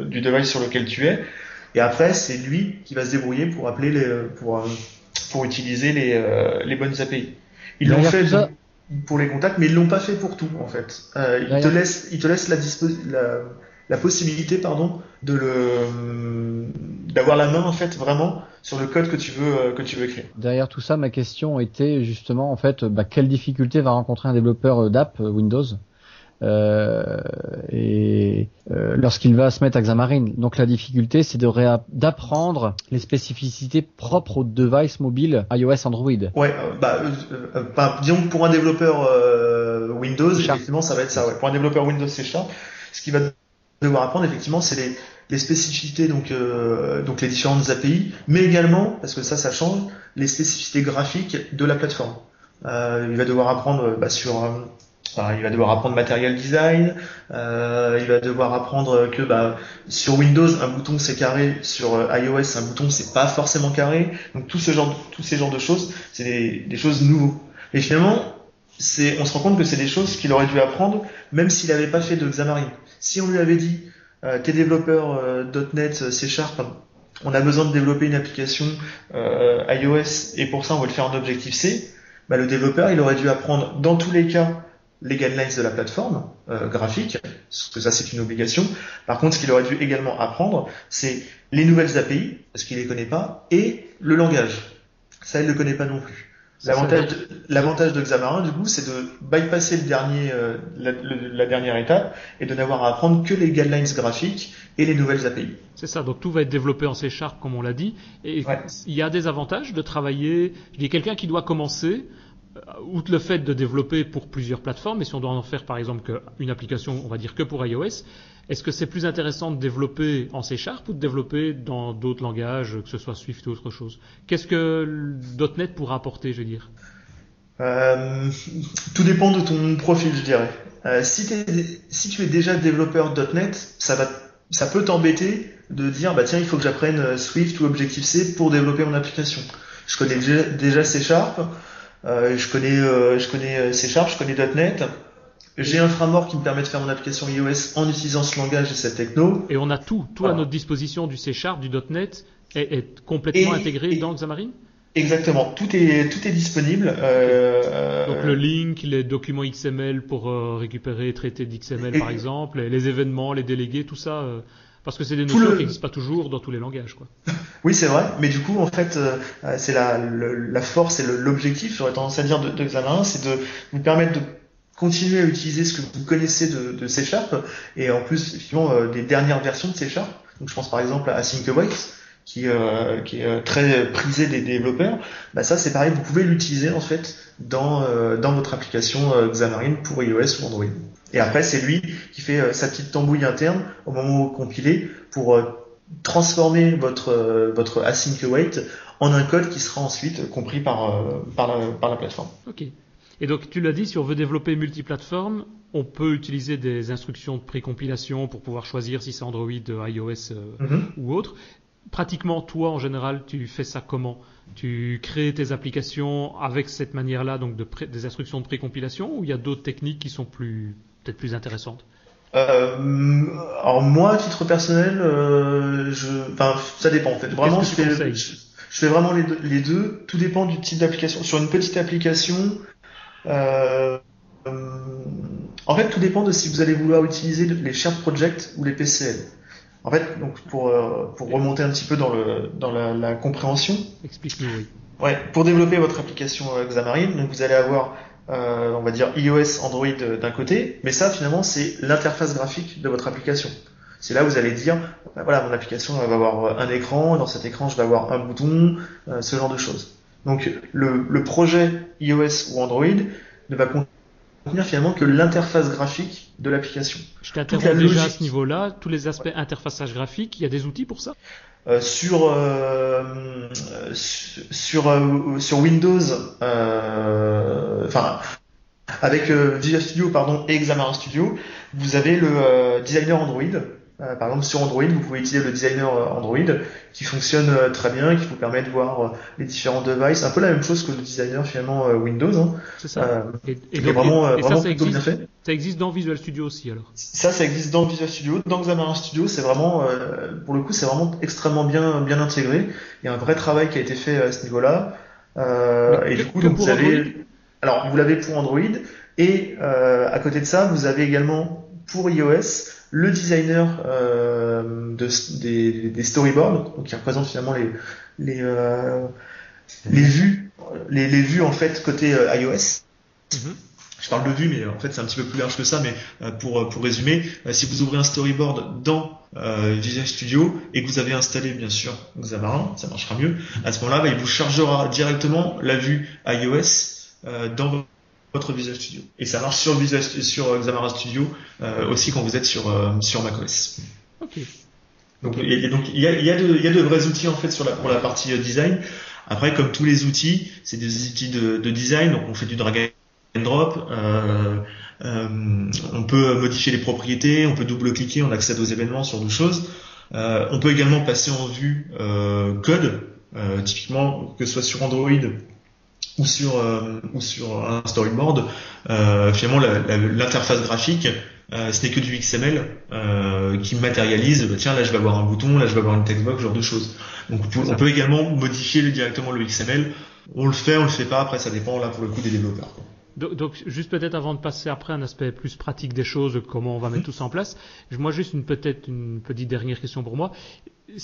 du device sur lequel tu es. Et après, c'est lui qui va se débrouiller pour appeler les, pour pour utiliser les, euh, les bonnes API. Ils l'ont fait pour les contacts, mais ils l'ont pas fait pour tout en fait. Euh, ils, te laissent, ils te laissent la, la, la possibilité pardon de le d'avoir la main en fait vraiment sur le code que tu veux euh, que tu veux écrire. Derrière tout ça, ma question était justement en fait bah, quelle difficulté va rencontrer un développeur d'app Windows? Et euh, lorsqu'il va se mettre à Xamarin. Donc la difficulté, c'est d'apprendre les spécificités propres aux devices mobiles iOS Android. Ouais, euh, bah, bah, disons que pour un développeur Windows, effectivement, ça va être ça. Ouais. Pour un développeur Windows C Sharp, ce qu'il va devoir apprendre, effectivement, c'est les, les spécificités, donc, donc les différentes API, mais également, parce que ça, ça change, les spécificités graphiques de la plateforme. il va devoir apprendre bah, sur il va devoir apprendre Material Design, euh, il va devoir apprendre que bah, sur Windows un bouton c'est carré, sur euh, iOS un bouton c'est pas forcément carré. Donc tout ce genre, tous ces genres de choses, c'est des, choses nouveaux. Et finalement, on se rend compte que c'est des choses qu'il aurait dû apprendre même s'il n'avait pas fait de Xamarin. Si on lui avait dit, euh, t'es développeur euh, .NET C Sharp, on a besoin de développer une application iOS et pour ça on va le faire en Objective C, bah, le développeur il aurait dû apprendre dans tous les cas les guidelines de la plateforme euh, graphique, parce que ça c'est une obligation. Par contre, ce qu'il aurait dû également apprendre, c'est les nouvelles API, parce qu'il les connaît pas, et le langage. Ça, il ne le connaît pas non plus. L'avantage de, l'avantage de Xamarin, du coup, c'est de bypasser le dernier, euh, la, dernière étape et de n'avoir à apprendre que les guidelines graphiques et les nouvelles API. C'est ça. Donc tout va être développé en C Sharp, comme on l'a dit. Et il y a des avantages de travailler. Je dis quelqu'un qui doit commencer. Euh, outre le fait de développer pour plusieurs plateformes, mais si on doit en faire par exemple une application, on va dire que pour iOS, est-ce que c'est plus intéressant de développer en C Sharp ou de développer dans d'autres langages, que ce soit Swift ou autre chose? Qu'est-ce que .NET pourra apporter, je veux dire? Euh, Tout dépend de ton profil, je dirais. Euh, si, tu es déjà développeur .NET, ça, peut t'embêter de dire bah tiens il faut que j'apprenne Swift ou Objective-C pour développer mon application. Je connais déjà, C Sharp, je connais je connais C Sharp, je connais .NET j'ai un framework qui me permet de faire mon application iOS en utilisant ce langage et cette techno. Et on a tout, tout à notre disposition du C Sharp, du .NET, est, complètement intégré dans Xamarin? Exactement, tout est tout est disponible. Euh, Donc le link, les documents XML pour euh, récupérer, traiter d'XML par exemple, les événements, les délégués, tout ça. Euh, parce que c'est des notions qui n'existent pas toujours dans tous les langages, quoi. oui, c'est vrai, mais du coup, en fait, c'est la, la force et l'objectif, j'aurais tendance à dire, de, de Xamarin, c'est de vous permettre de continuer à utiliser ce que vous connaissez de, de C Sharp et en plus effectivement euh, des dernières versions de C Sharp. Donc je pense par exemple à Await qui, euh, qui est euh, très prisé des développeurs. Bah ça c'est pareil, vous pouvez l'utiliser en fait dans euh, dans votre application Xamarin pour iOS ou Android. Et après c'est lui qui fait sa petite tambouille interne au moment où vous compilez pour transformer votre votre async await en un code qui sera ensuite compris par par la, par la plateforme. Ok. Et donc tu l'as dit, si on veut développer multiplateforme, on peut utiliser des instructions de précompilation pour pouvoir choisir si c'est Android, iOS euh, mhm. ou autre. Pratiquement, toi, en général, tu fais ça comment? Tu crées tes applications avec cette manière-là, donc de des instructions de précompilation, ou il y a d'autres techniques qui sont plus peut-être plus intéressantes euh, alors moi, à titre personnel, euh, je, enfin, ça dépend en fait. Vraiment, je fais, je, fais, vraiment les deux, les deux. Tout dépend du type d'application. Sur une petite application, euh, en fait, tout dépend de si vous allez vouloir utiliser les shared projects ou les PCL. En fait, donc pour, pour remonter un petit peu dans, le, dans la, la compréhension. Explique-nous, oui. Ouais, pour développer votre application Xamarin, donc vous allez avoir, euh, on va dire iOS, Android d'un côté, mais ça finalement c'est l'interface graphique de votre application. C'est là où vous allez dire, bah, voilà, mon application va avoir un écran, dans cet écran je vais avoir un bouton, ce genre de choses. Donc le, le projet iOS ou Android ne va contenir finalement que l'interface graphique de l'application. Je t'interromps déjà à ce niveau-là. Tous les aspects interfaçage graphique, il y a des outils pour ça? Euh, sur euh, sur euh, sur Windows, euh, enfin avec Visual Studio pardon et Xamarin Studio, vous avez le designer Android. euh, par exemple, sur Android, vous pouvez utiliser le designer euh, Android qui fonctionne euh, très bien, qui vous permet de voir les différents devices. Un peu la même chose que le designer finalement Windows. Hein. C'est ça. et, vraiment, ça, ça existe, bien fait. Ça existe dans Visual Studio aussi alors. Ça, ça existe dans Visual Studio. Dans Xamarin Studio, c'est vraiment, pour le coup, c'est vraiment extrêmement bien, bien intégré. Il y a un vrai travail qui a été fait à ce niveau-là. et du coup, donc, vous avez, alors vous l'avez pour Android. Et à côté de ça, vous avez également pour iOS le designer euh, de, des, des, storyboards, donc qui représente finalement les les, euh, les vues, les, les, vues en fait côté euh, iOS. Mm-hmm. Je parle de vues, mais en fait c'est un petit peu plus large que ça. Mais euh, pour pour résumer, euh, si vous ouvrez un storyboard dans Visual Studio et que vous avez installé bien sûr Xamarin, ça marchera mieux. À ce moment-là, bah, il vous chargera directement la vue iOS dans votre Visual Studio. Et ça marche sur Visual sur euh, Xamarin Studio euh, aussi quand vous êtes sur euh, sur macOS. Ok. Donc, donc il y a, y, a de, il y a de vrais outils en fait sur la, pour la partie design. Après, comme tous les outils, c'est des outils de, de, design. Donc on fait du drag and drop. Euh, on peut modifier les propriétés, on peut double-cliquer, on accède aux événements, sur deux choses. on peut également passer en vue code, typiquement que ce soit sur Android ou sur euh, ou sur un storyboard, euh, finalement l'interface graphique, euh, ce n'est que du XML qui matérialise. Bah, tiens, là je vais avoir un bouton, là je vais avoir une textbox, ce genre de choses. Donc on peut, également modifier directement le XML. On le fait, on le fait pas. Après, ça dépend là pour le coup des développeurs. Donc, juste peut-être avant de passer après un aspect plus pratique des choses, comment on va mettre tout ça en place. Moi, juste une peut-être une petite dernière question pour moi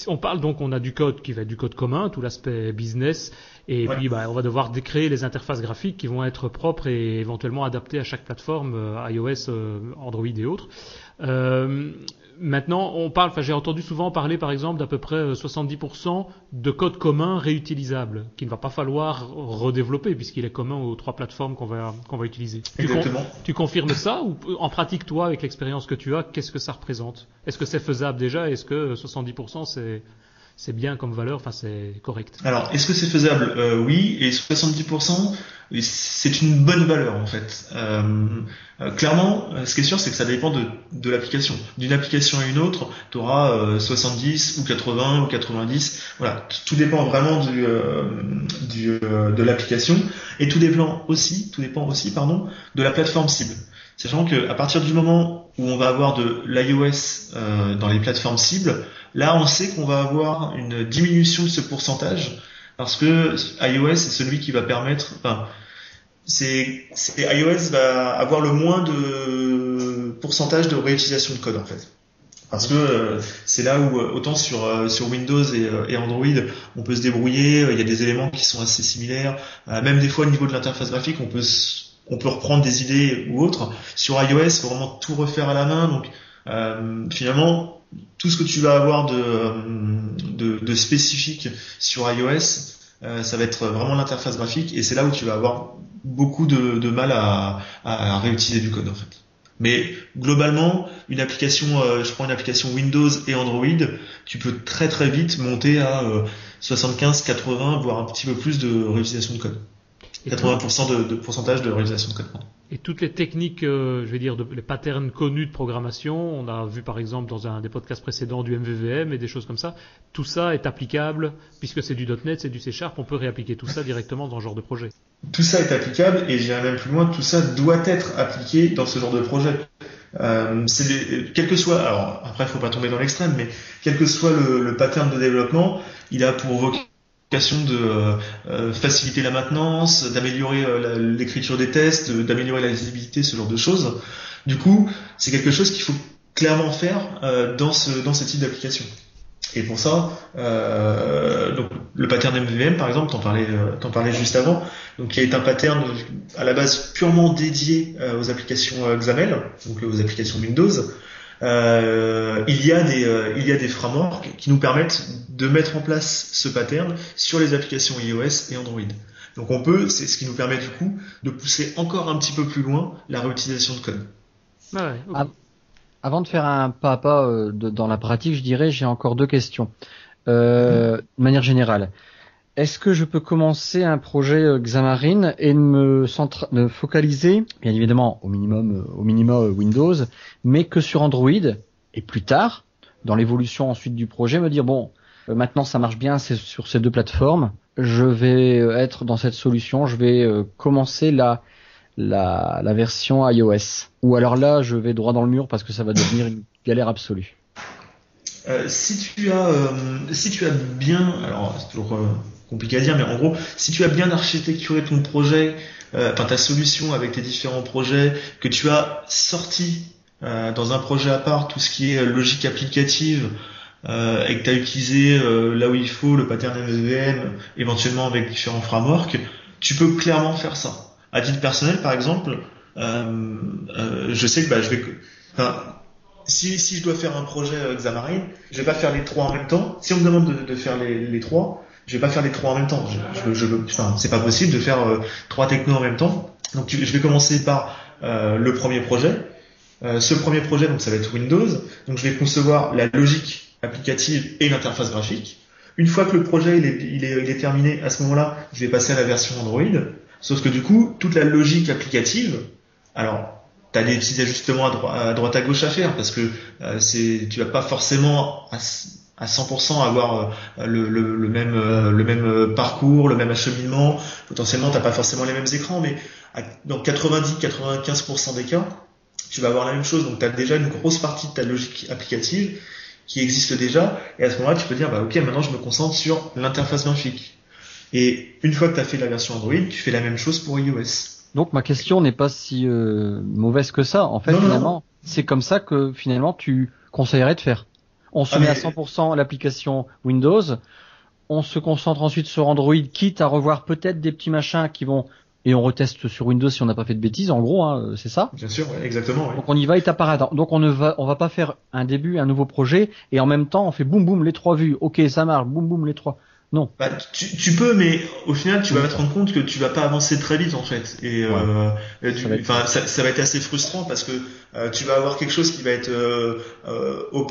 on parle donc, on a du code qui va être du code commun, tout l'aspect business, et puis bah, on va devoir décréer les interfaces graphiques qui vont être propres et éventuellement adaptées à chaque plateforme, euh, iOS, euh, Android et autres. Euh, maintenant, on parle, enfin j'ai entendu souvent parler par exemple d'à peu près 70% de code commun réutilisable, qu'il ne va pas falloir redévelopper puisqu'il est commun aux trois plateformes qu'on va, qu'on va utiliser. Exactement. Tu, tu confirmes ça ou en pratique toi, avec l'expérience que tu as, qu'est-ce que ça représente? Est-ce que c'est faisable déjà? Est-ce que 70% c'est c'est bien comme valeur, enfin c'est correct. Alors, est-ce que c'est faisable? Euh, Oui, et 70%, c'est une bonne valeur en fait. Euh, euh, clairement, ce qui est sûr, c'est que ça dépend de, de l'application. D'une application à une autre, tu auras 70 ou 80 ou 90. Voilà, tout dépend vraiment du, du de l'application et tout dépend aussi, tout dépend aussi, pardon, de la plateforme cible. Sachant que à partir du moment où on va avoir de l'iOS dans les plateformes cibles, Là, on sait qu'on va avoir une diminution de ce pourcentage parce que iOS est celui qui va permettre, enfin, c'est, iOS va avoir le moins de pourcentage de réutilisation de code en fait. Parce que euh, c'est là où euh, autant sur euh, Windows et, Android on peut se débrouiller, il y a des éléments qui sont assez similaires, même des fois au niveau de l'interface graphique on peut on peut reprendre des idées ou autres. Sur iOS, faut vraiment tout refaire à la main, donc finalement tout ce que tu vas avoir de, de, spécifique sur iOS, euh, ça va être vraiment l'interface graphique et c'est là où tu vas avoir beaucoup de, mal à, réutiliser du code en fait. Mais globalement, une application, euh, je prends une application Windows et Android, tu peux très très vite monter à 75, euh, 80, voire un petit peu plus de réutilisation de code. 80% de, de, pourcentage de réalisation de code. Et toutes les techniques, euh, je vais dire, de, les patterns connus de programmation, on a vu par exemple dans un des podcasts précédents du MVVM et des choses comme ça, tout ça est applicable, puisque c'est du .NET, c'est du C Sharp, on peut réappliquer tout ça directement dans ce genre de projet. Tout ça est applicable, et j'irai même plus loin, tout ça doit être appliqué dans ce genre de projet. Euh, c'est quel que soit, alors après il faut pas tomber dans l'extrême, mais quel que soit le, le pattern de développement, il a pour vocation de euh, euh, faciliter la maintenance, d'améliorer euh, l'écriture des tests, d'améliorer la visibilité, ce genre de choses. Du coup, c'est quelque chose qu'il faut clairement faire dans ce dans type d'application. Et pour ça, donc le pattern MVVM par exemple, t'en parlais, parlais juste avant, donc qui est un pattern à la base purement dédié aux applications XAML, donc aux applications Windows. Euh, il y a des euh, il y a des frameworks qui nous permettent de mettre en place ce pattern sur les applications iOS et Android. Donc on peut, c'est ce qui nous permet du coup de pousser encore un petit peu plus loin la réutilisation de code. Avant de faire un pas à pas euh, dans la pratique, je dirais j'ai encore deux questions. Euh, De manière générale, est-ce que je peux commencer un projet euh, Xamarin et me, me focaliser, bien évidemment au minimum, euh, euh, Windows, mais que sur Android et plus tard, dans l'évolution ensuite du projet, me dire bon, maintenant ça marche bien, c'est sur ces deux plateformes, je vais être dans cette solution, je vais commencer la, la, la version iOS. Ou alors là, je vais droit dans le mur parce que ça va devenir une galère absolue. si tu as, si tu as bien, alors c'est toujours compliqué à dire, mais en gros, si tu as bien architecturé ton projet, euh, enfin ta solution avec tes différents projets, que tu as sorti euh, dans un projet à part tout ce qui est logique applicative, euh, et que tu as utilisé là où il faut le pattern MVVM, éventuellement avec différents frameworks, tu peux clairement faire ça. À titre personnel, par exemple, je sais que bah, je vais, si, si je dois faire un projet Xamarin, je vais pas faire les trois en même temps. Si on me demande de, de faire les trois, je vais pas faire les trois en même temps. Je, je, je enfin, c'est pas possible de faire euh, trois technos en même temps. Donc je vais commencer par euh, le premier projet. Euh, ce premier projet, donc ça va être Windows. Donc je vais concevoir la logique applicative et l'interface graphique. Une fois que le projet il est, il est, il est terminé, à ce moment-là, je vais passer à la version Android. Sauf que du coup, toute la logique applicative, alors tu as des petits ajustements à, droite, à, à gauche à faire parce que euh, c'est tu vas pas forcément 100% avoir euh, le, le, le, même euh, le même euh, parcours, le même acheminement. Potentiellement, t'as pas forcément les mêmes écrans, mais dans 90-95% des cas, tu vas avoir la même chose. Donc, tu as déjà une grosse partie de ta logique applicative qui existe déjà. Et à ce moment-là, tu peux dire, bah ok, maintenant je me concentre sur l'interface graphique. Et une fois que tu as fait la version Android, tu fais la même chose pour iOS. Donc ma question n'est pas si mauvaise que ça. En fait, finalement, c'est comme ça que finalement tu conseillerais de faire on se ah, met à 100% l'application Windows, on se concentre ensuite sur Android, quitte à revoir peut-être des petits machins qui vont et on reteste sur Windows si on n'a pas fait de bêtises. En gros, hein, c'est ça? Bien sûr, exactement. Donc on y va étape par étape. Donc on ne va, on va pas faire un début, un nouveau projet, et en même temps on fait boum boum les trois vues. Ok, ça marche, boum boum les trois. Non. Bah, tu, tu, peux, mais au final, tu vas te rendre compte que tu vas pas avancer très vite en fait, et euh, ça, ça, ça, va être assez frustrant parce que euh, tu vas avoir quelque chose qui va être euh, euh au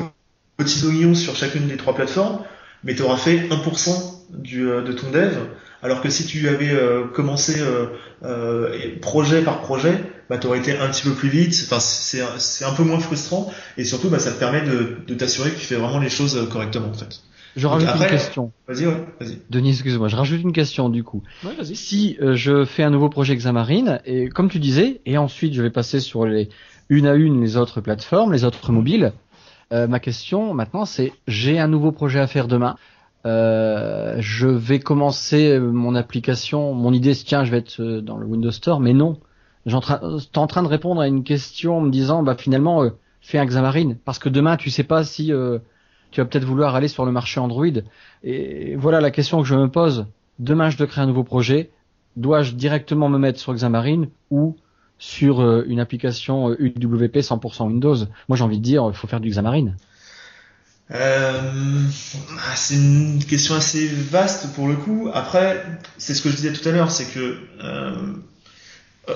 petit oignon sur chacune des trois plateformes, mais tu auras fait 1% du, de ton dev alors que si tu avais euh, commencé euh, euh, projet par projet, bah, tu aurais été un petit peu plus vite. Enfin, c'est un peu moins frustrant et surtout, bah, ça te permet de, t'assurer que tu fais vraiment les choses correctement en fait. Je rajoute une question. Vas-y, ouais, vas-y. Denis, excuse-moi, je rajoute une question du coup. si je fais un nouveau projet Xamarin, et comme tu disais, et ensuite je vais passer sur les une à une les autres plateformes, les autres mobiles, ma question maintenant c'est j'ai un nouveau projet à faire demain. Euh, je vais commencer mon application. Mon idée, c'est tiens, je vais être euh, dans le Windows Store, mais non. J'en en train de répondre à une question me disant, bah finalement, euh, fais un Xamarin, parce que demain, tu sais pas si tu vas peut-être vouloir aller sur le marché Android. Et voilà la question que je me pose. Demain, je dois créer un nouveau projet. Dois-je directement me mettre sur Xamarin ou sur une application UWP 100% Windows Moi, j'ai envie de dire, il faut faire du Xamarin. Euh, ah, c'est une question assez vaste pour le coup. Après, c'est ce que je disais tout à l'heure, c'est que euh,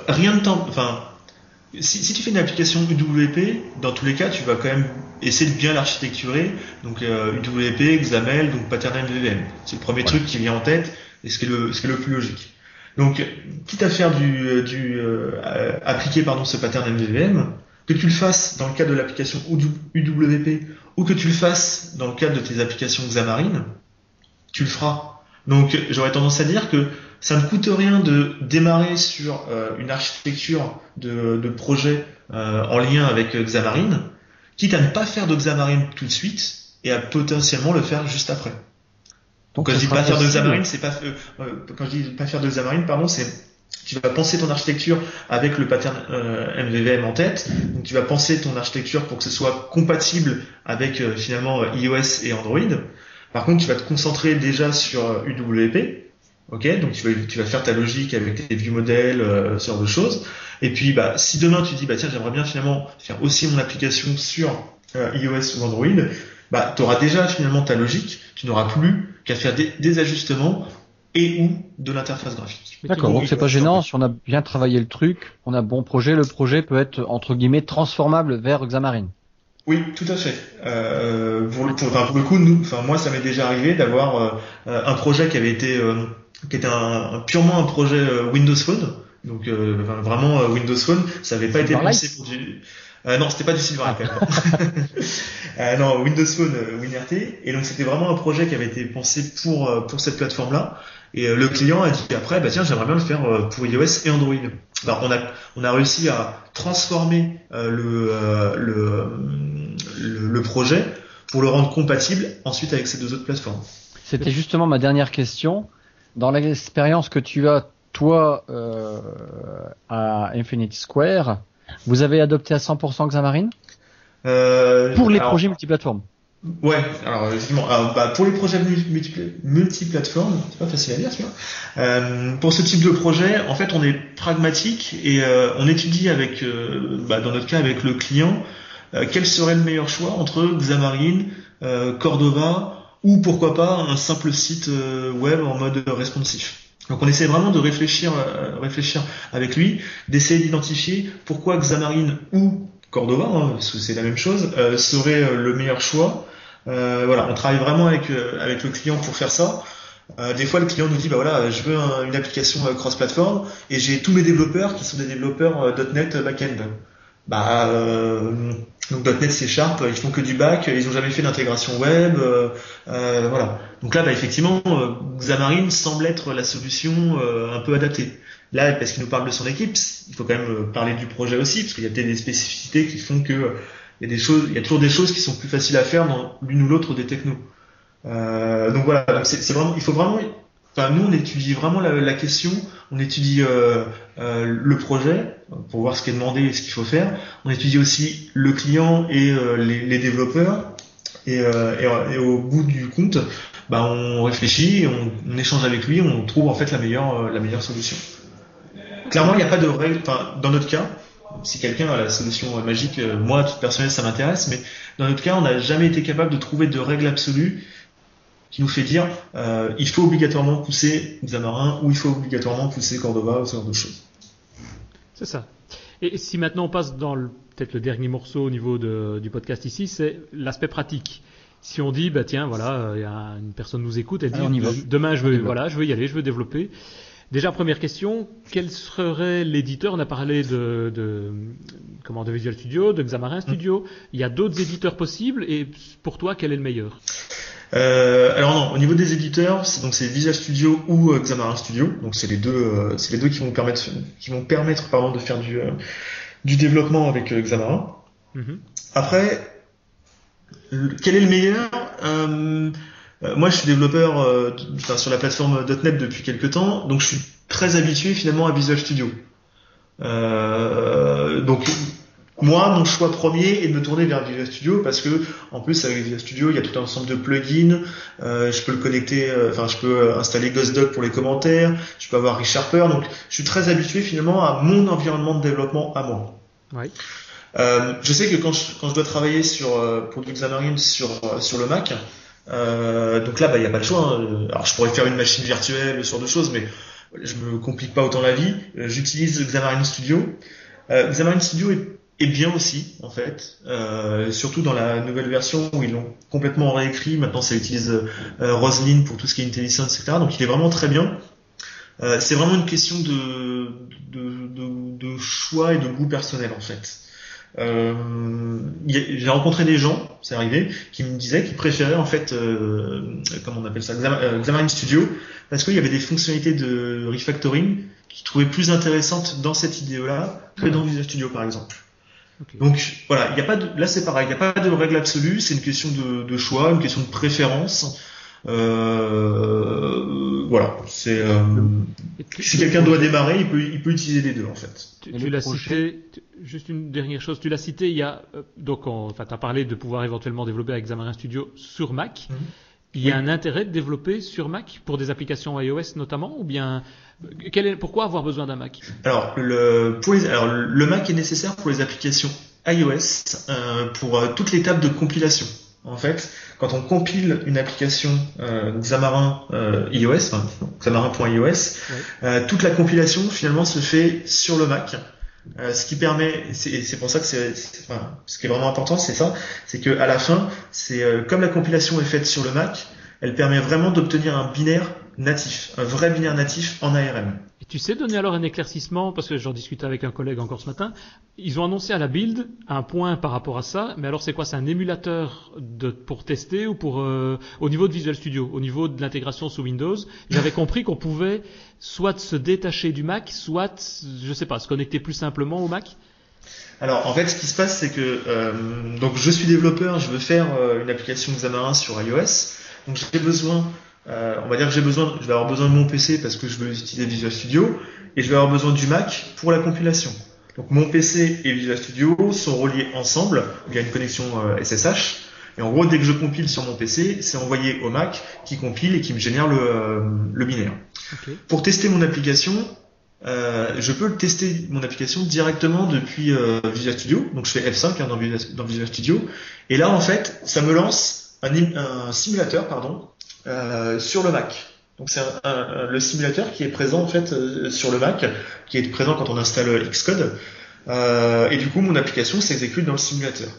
rien de temps. Enfin, si, si, tu fais une application UWP, dans tous les cas, tu vas quand même essayer de bien l'architecturer. Donc euh, UWP, XAML, donc pattern MVVM. C'est le premier truc qui vient en tête et ce qui est le, ce qui est le plus logique. Donc, quitte à faire du, du euh, appliquer ce pattern MVVM, que tu le fasses dans le cadre de l'application UWP ou que tu le fasses dans le cadre de tes applications Xamarin, tu le feras. Donc j'aurais tendance à dire que ça ne coûte rien de démarrer sur euh, une architecture de, projet euh, en lien avec Xamarin, quitte à ne pas faire de Xamarin tout de suite et à potentiellement le faire juste après. Donc, quand je dis pas faire de Xamarin, c'est pas euh, quand je dis pas faire de Xamarin, pardon, c'est tu vas penser ton architecture avec le pattern euh, MVVM en tête. Donc tu vas penser ton architecture pour que ce soit compatible avec euh, finalement euh, iOS et Android. Par contre, tu vas te concentrer déjà sur UWP. Ok, donc tu vas, tu vas faire ta logique avec tes view modèles, ce genre de choses. Et puis, bah, si demain tu dis, bah tiens, j'aimerais bien finalement faire aussi mon application sur iOS ou Android, bah, tu auras déjà finalement ta logique. Tu n'auras plus qu'à faire des, des ajustements et ou de l'interface graphique. D'accord, donc c'est pas gênant, si on a bien travaillé le truc, on a bon projet, le projet peut être entre guillemets transformable vers Xamarin. Oui, tout à fait. Euh, pour, le, pour, enfin, pour le coup, nous, enfin moi, ça m'est déjà arrivé d'avoir euh, un projet qui avait été, euh, qui était un, purement un projet euh, Windows Phone, donc vraiment Windows Phone, ça n'avait pas été pensé pour du. Non, c'était pas du Silverlight. non, Windows Phone, WinRT, et donc c'était vraiment un projet qui avait été pensé pour pour cette plateforme-là. Et euh, le client a dit après, bah tiens, j'aimerais bien le faire euh, pour iOS et Android. Alors on a on a réussi à transformer euh, le, le, le projet pour le rendre compatible ensuite avec ces deux autres plateformes. C'était justement ma dernière question. Dans l'expérience que tu as toi euh, à Infinity Square, vous avez adopté à 100% Xamarin? Euh, pour les projets multiplateformes. Ouais, alors justement, bah, pour les projets multiplateformes, c'est pas facile à dire, tu vois. Euh, pour ce type de projet, en fait, on est pragmatique et euh, on étudie avec, euh, bah, dans notre cas, avec le client, euh, quel serait le meilleur choix entre Xamarin, Cordova ou pourquoi pas un simple site web en mode responsif. Donc on essaie vraiment de réfléchir, réfléchir avec lui, d'essayer d'identifier pourquoi Xamarin ou Cordova, hein, parce que c'est la même chose, serait le meilleur choix euh, voilà, on travaille vraiment avec euh, avec le client pour faire ça. Euh, des fois, le client nous dit, bah voilà, je veux une application cross-platform et j'ai tous mes développeurs qui sont des développeurs .NET backend. Bah, donc .NET C Sharp, ils font que du back, ils ont jamais fait d'intégration web, voilà. Donc là, bah, effectivement, Xamarin semble être la solution un peu adaptée. Là, parce qu'il nous parle de son équipe, il faut quand même parler du projet aussi, parce qu'il y a peut-être des spécificités qui font que il y a des choses, il y a toujours des choses qui sont plus faciles à faire dans l'une ou l'autre des technos. Euh, donc voilà, c'est vraiment, il faut vraiment, enfin nous on étudie vraiment la, question, on étudie euh, euh, le projet pour voir ce qui est demandé et ce qu'il faut faire. On étudie aussi le client et euh, les, développeurs. Et, au bout du compte, bah, on réfléchit, on, échange avec lui, on trouve en fait la meilleure, la meilleure solution. Clairement, il n'y a pas de règle. Dans notre cas, si quelqu'un a la solution magique, moi, tout personnel, ça m'intéresse, mais dans notre cas, on n'a jamais été capable de trouver de règle absolue qui nous fait dire euh, il faut obligatoirement pousser Xamarin ou il faut obligatoirement pousser Cordova ou ce genre de choses. C'est ça. Et si maintenant on passe dans peut-être le dernier morceau au niveau de, du podcast ici, c'est l'aspect pratique. Si on dit bah tiens voilà, euh, il y a une personne nous écoute, elle dit demain je veux voilà, je veux y aller, je veux développer. Déjà, première question, quel serait l'éditeur? On a parlé de, de, comment, de Visual Studio, de Xamarin Studio. Il y a d'autres éditeurs possibles et pour toi, quel est le meilleur? Euh, alors non, au niveau des éditeurs, c'est donc c'est Visual Studio ou euh, Xamarin Studio. Donc c'est les deux, euh, c'est les deux qui vont permettre, qui vont permettre pardon de faire du euh, du développement avec Xamarin. Mm-hmm. Après, quel est le meilleur Moi, je suis développeur sur la plateforme .NET depuis quelques temps, donc je suis très habitué finalement à Visual Studio. donc moi, mon choix premier est de me tourner vers Visual Studio parce que, en plus, avec Visual Studio, il y a tout un ensemble de plugins. Euh, je peux le connecter, euh, enfin, je peux installer GhostDoc pour les commentaires. Je peux avoir ReSharper. Donc, je suis très habitué finalement à mon environnement de développement à moi. Oui. Euh, je sais que quand je, quand je dois travailler sur euh, pour du Xamarin sur sur le Mac, donc là, bah, il n'y a pas le choix. Hein. Alors, je pourrais faire une machine virtuelle, ce genre de choses, mais je me complique pas autant la vie. J'utilise Xamarin Studio. Xamarin Studio est est bien aussi en fait, euh, surtout dans la nouvelle version où ils l'ont complètement réécrit. Maintenant, ça utilise euh, pour tout ce qui est intelligence, etc. Donc, il est vraiment très bien. Euh, c'est vraiment une question de, de, de, choix et de goût personnel en fait. Euh, j'ai rencontré des gens, c'est arrivé, qui me disaient qu'ils préféraient en fait, euh, comment on appelle ça, Xamarin Studio, parce qu'il y avait des fonctionnalités de refactoring qu'ils trouvaient plus intéressantes dans cette idée-là que dans Visual Studio par exemple. Donc voilà, il a pas de, là c'est pareil, il n'y a pas de règle absolue, c'est une question de, de, choix, une question de préférence. Euh, voilà, c'est euh, si quelqu'un doit démarrer, il peut, il peut utiliser les deux en fait. Tu, tu l'as cité, juste une dernière chose, tu l'as cité, il y a euh, donc enfin tu as parlé de pouvoir éventuellement développer avec Xamarin Studio sur Mac. Mhm. Il y a un intérêt de développer sur Mac pour des applications iOS notamment ou bien quel est, pourquoi avoir besoin d'un Mac? Alors le, pour alors le Mac est nécessaire pour les applications iOS euh, pour euh, toute l'étape de compilation. En fait, quand on compile une application euh, Xamarin euh, iOS, enfin, Xamarin.iOS, toute la compilation finalement se fait sur le Mac. Euh, ce qui permet, c'est pour ça que c'est, enfin, ce qui est vraiment important, c'est ça, c'est que à la fin, c'est euh, comme la compilation est faite sur le Mac, elle permet vraiment d'obtenir un binaire natif, un vrai binaire natif en ARM. Et tu sais donner alors un éclaircissement, parce que j'en discutais avec un collègue encore ce matin, ils ont annoncé à la build un point par rapport à ça, mais alors c'est quoi C'est un émulateur de, pour tester ou pour euh, au niveau de Visual Studio, au niveau de l'intégration sous Windows J'avais compris qu'on pouvait soit se détacher du Mac, soit, je sais pas, se connecter plus simplement au Mac alors en fait, ce qui se passe, c'est que euh, donc je suis développeur, je veux faire euh, une application Xamarin sur iOS, donc j'ai besoin euh, on va dire que j'ai besoin, je vais avoir besoin de mon PC parce que je veux utiliser Visual Studio et je vais avoir besoin du Mac pour la compilation. Donc mon PC et Visual Studio sont reliés ensemble via une connexion SSH. Euh, et en gros, dès que je compile sur mon PC, c'est envoyé au Mac qui compile et qui me génère le, euh, binaire. Pour tester mon application, je peux tester mon application directement depuis Visual Studio. Donc je fais F5 hein, dans, Visual, Studio. Et là, en fait, ça me lance un, un simulateur pardon, euh, sur le Mac. Donc c'est le simulateur qui est présent en fait euh, sur le Mac, qui est présent quand on installe Xcode. Euh, et du coup, mon application s'exécute dans le simulateur.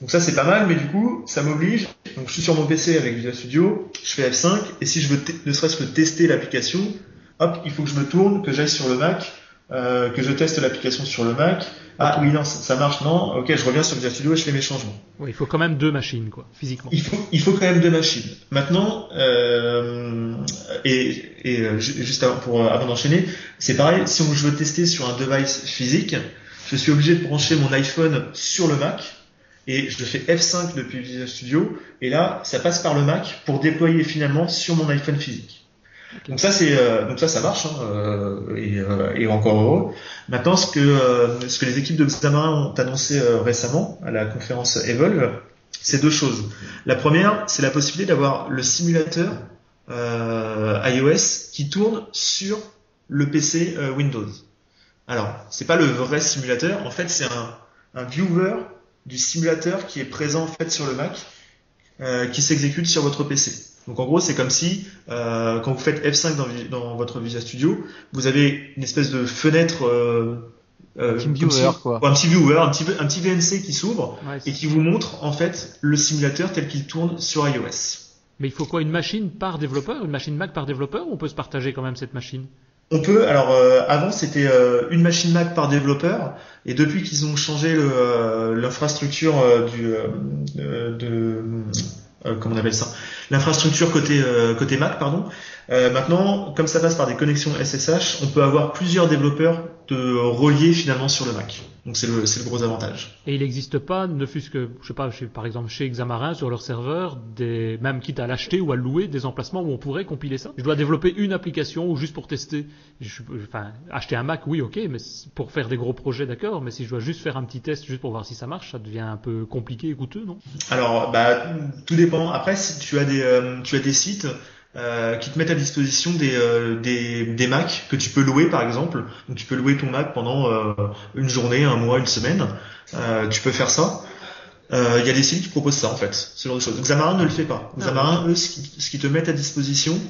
Donc ça c'est pas mal, mais du coup, ça m'oblige. Donc je suis sur mon PC avec Visual Studio, je fais F5, et si je veux ne serait-ce que tester l'application, hop, il faut que je me tourne, que j'aille sur le Mac, euh, que je teste l'application sur le Mac. Ah oui, non, ça marche, non. Ok, je reviens sur Visual Studio et je fais mes changements. Oui, il faut quand même deux machines, quoi, physiquement. Il faut, il faut quand même deux machines. Maintenant, euh, et, et euh, juste avant, pour, avant d'enchaîner, c'est pareil. Si je veux tester sur un device physique, je suis obligé de brancher mon iPhone sur le Mac et je fais F5 depuis Visual Studio et là, ça passe par le Mac pour déployer finalement sur mon iPhone physique. Donc ça c'est euh, donc ça ça marche hein, euh, et, euh, et, encore heureux. Maintenant ce que ce que les équipes de Xamarin ont annoncé récemment à la conférence Evolve, c'est deux choses. La première, c'est la possibilité d'avoir le simulateur euh, iOS qui tourne sur le PC euh, Windows. Alors, c'est pas le vrai simulateur. En fait, c'est un, un, viewer du simulateur qui est présent en fait sur le Mac, euh, qui s'exécute sur votre PC. Donc en gros, c'est comme si euh, quand vous faites F5 dans, dans, votre Visual Studio, vous avez une espèce de fenêtre euh, euh, un petit viewer, quoi. un petit viewer, un petit, un petit VNC qui s'ouvre et qui vous montre en fait le simulateur tel qu'il tourne sur iOS. Mais il faut quoi Une machine par développeur Une machine Mac par développeur ou on peut se partager quand même cette machine? On peut. Alors euh, avant c'était euh, une machine Mac par développeur et depuis qu'ils ont changé l'infrastructure du de comment on appelle ça? L'infrastructure côté côté Mac pardon euh, maintenant, comme ça passe par des connexions SSH, on peut avoir plusieurs développeurs de relier finalement sur le Mac. Donc c'est le, le gros avantage. Et il n'existe pas, ne fût-ce que, je sais pas, par exemple chez Xamarin, sur leur serveur, des, même quitte à l'acheter ou à louer, des emplacements où on pourrait compiler ça. Je dois développer une application ou juste pour tester. Je, enfin, acheter un Mac, oui, ok, mais pour faire des gros projets, d'accord. Mais si je dois juste faire un petit test juste pour voir si ça marche, ça devient un peu compliqué et coûteux, non? Alors, bah, tout dépend. Après, si tu as des, euh, tu as des sites euh, qui te mettent à disposition des, euh, des, des Macs que tu peux louer par exemple. Donc tu peux louer ton Mac pendant euh, une journée, un mois, une semaine. tu peux faire ça. Il y a des sites qui proposent ça en fait, ce genre de choses. Xamarin ne le fait pas. Ah Xamarin, eux, ce qu'ils qui te mettent à disposition,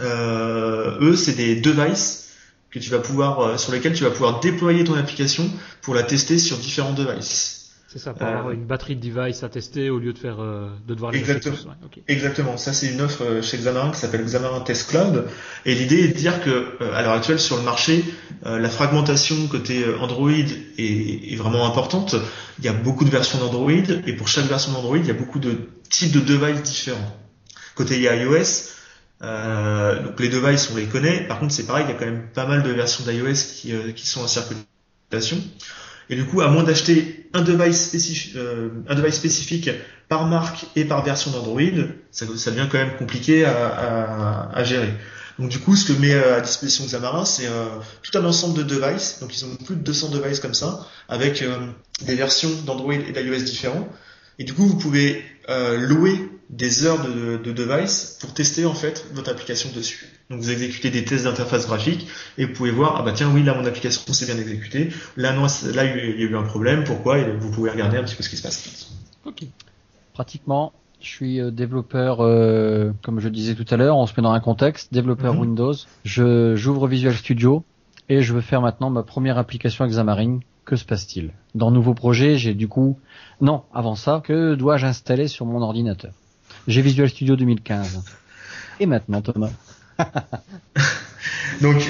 eux, c'est des devices que tu vas pouvoir, sur lesquels tu vas pouvoir déployer ton application pour la tester sur différents devices. C'est ça, pour avoir euh, une batterie de device à tester au lieu de faire euh, de devoir les Exactement. Exactement. Ça, c'est une offre euh, chez Xamarin qui s'appelle Xamarin Test Cloud. Et l'idée est de dire que à l'heure actuelle sur le marché, la fragmentation côté Android est, est, vraiment importante. Il y a beaucoup de versions d'Android et pour chaque version d'Android, il y a beaucoup de types de devices différents. Côté iOS, euh, donc les devices on les connaît. Par contre, c'est pareil, il y a quand même pas mal de versions d'iOS qui, qui sont en circulation. Et du coup, à moins d'acheter un device spécifique, euh, un device spécifique par marque et par version d'Android, ça, ça, devient quand même compliqué à, à, à, gérer. Donc du coup, ce que met à disposition Xamarin, c'est euh, tout un ensemble de devices. Donc ils ont plus de 200 devices comme ça, avec euh, des versions d'Android et d'iOS différents. Et du coup, vous pouvez euh, louer des heures de, de, device pour tester en fait votre application dessus. Donc vous exécutez des tests d'interface graphique et vous pouvez voir ah bah tiens oui là mon application s'est bien exécutée, là non là il y a eu un problème, pourquoi? Et vous pouvez regarder un petit peu ce qui se passe. Ok. Pratiquement, je suis euh, développeur euh, comme je disais tout à l'heure, on se met dans un contexte développeur mhm. Windows. Je j'ouvre Visual Studio et je veux faire maintenant ma première application Xamarin. Que se passe-t-il? Dans nouveau projet, j'ai du coup non avant ça que dois-je installer sur mon ordinateur? J'ai Visual Studio 2015. Et maintenant, Thomas? Donc,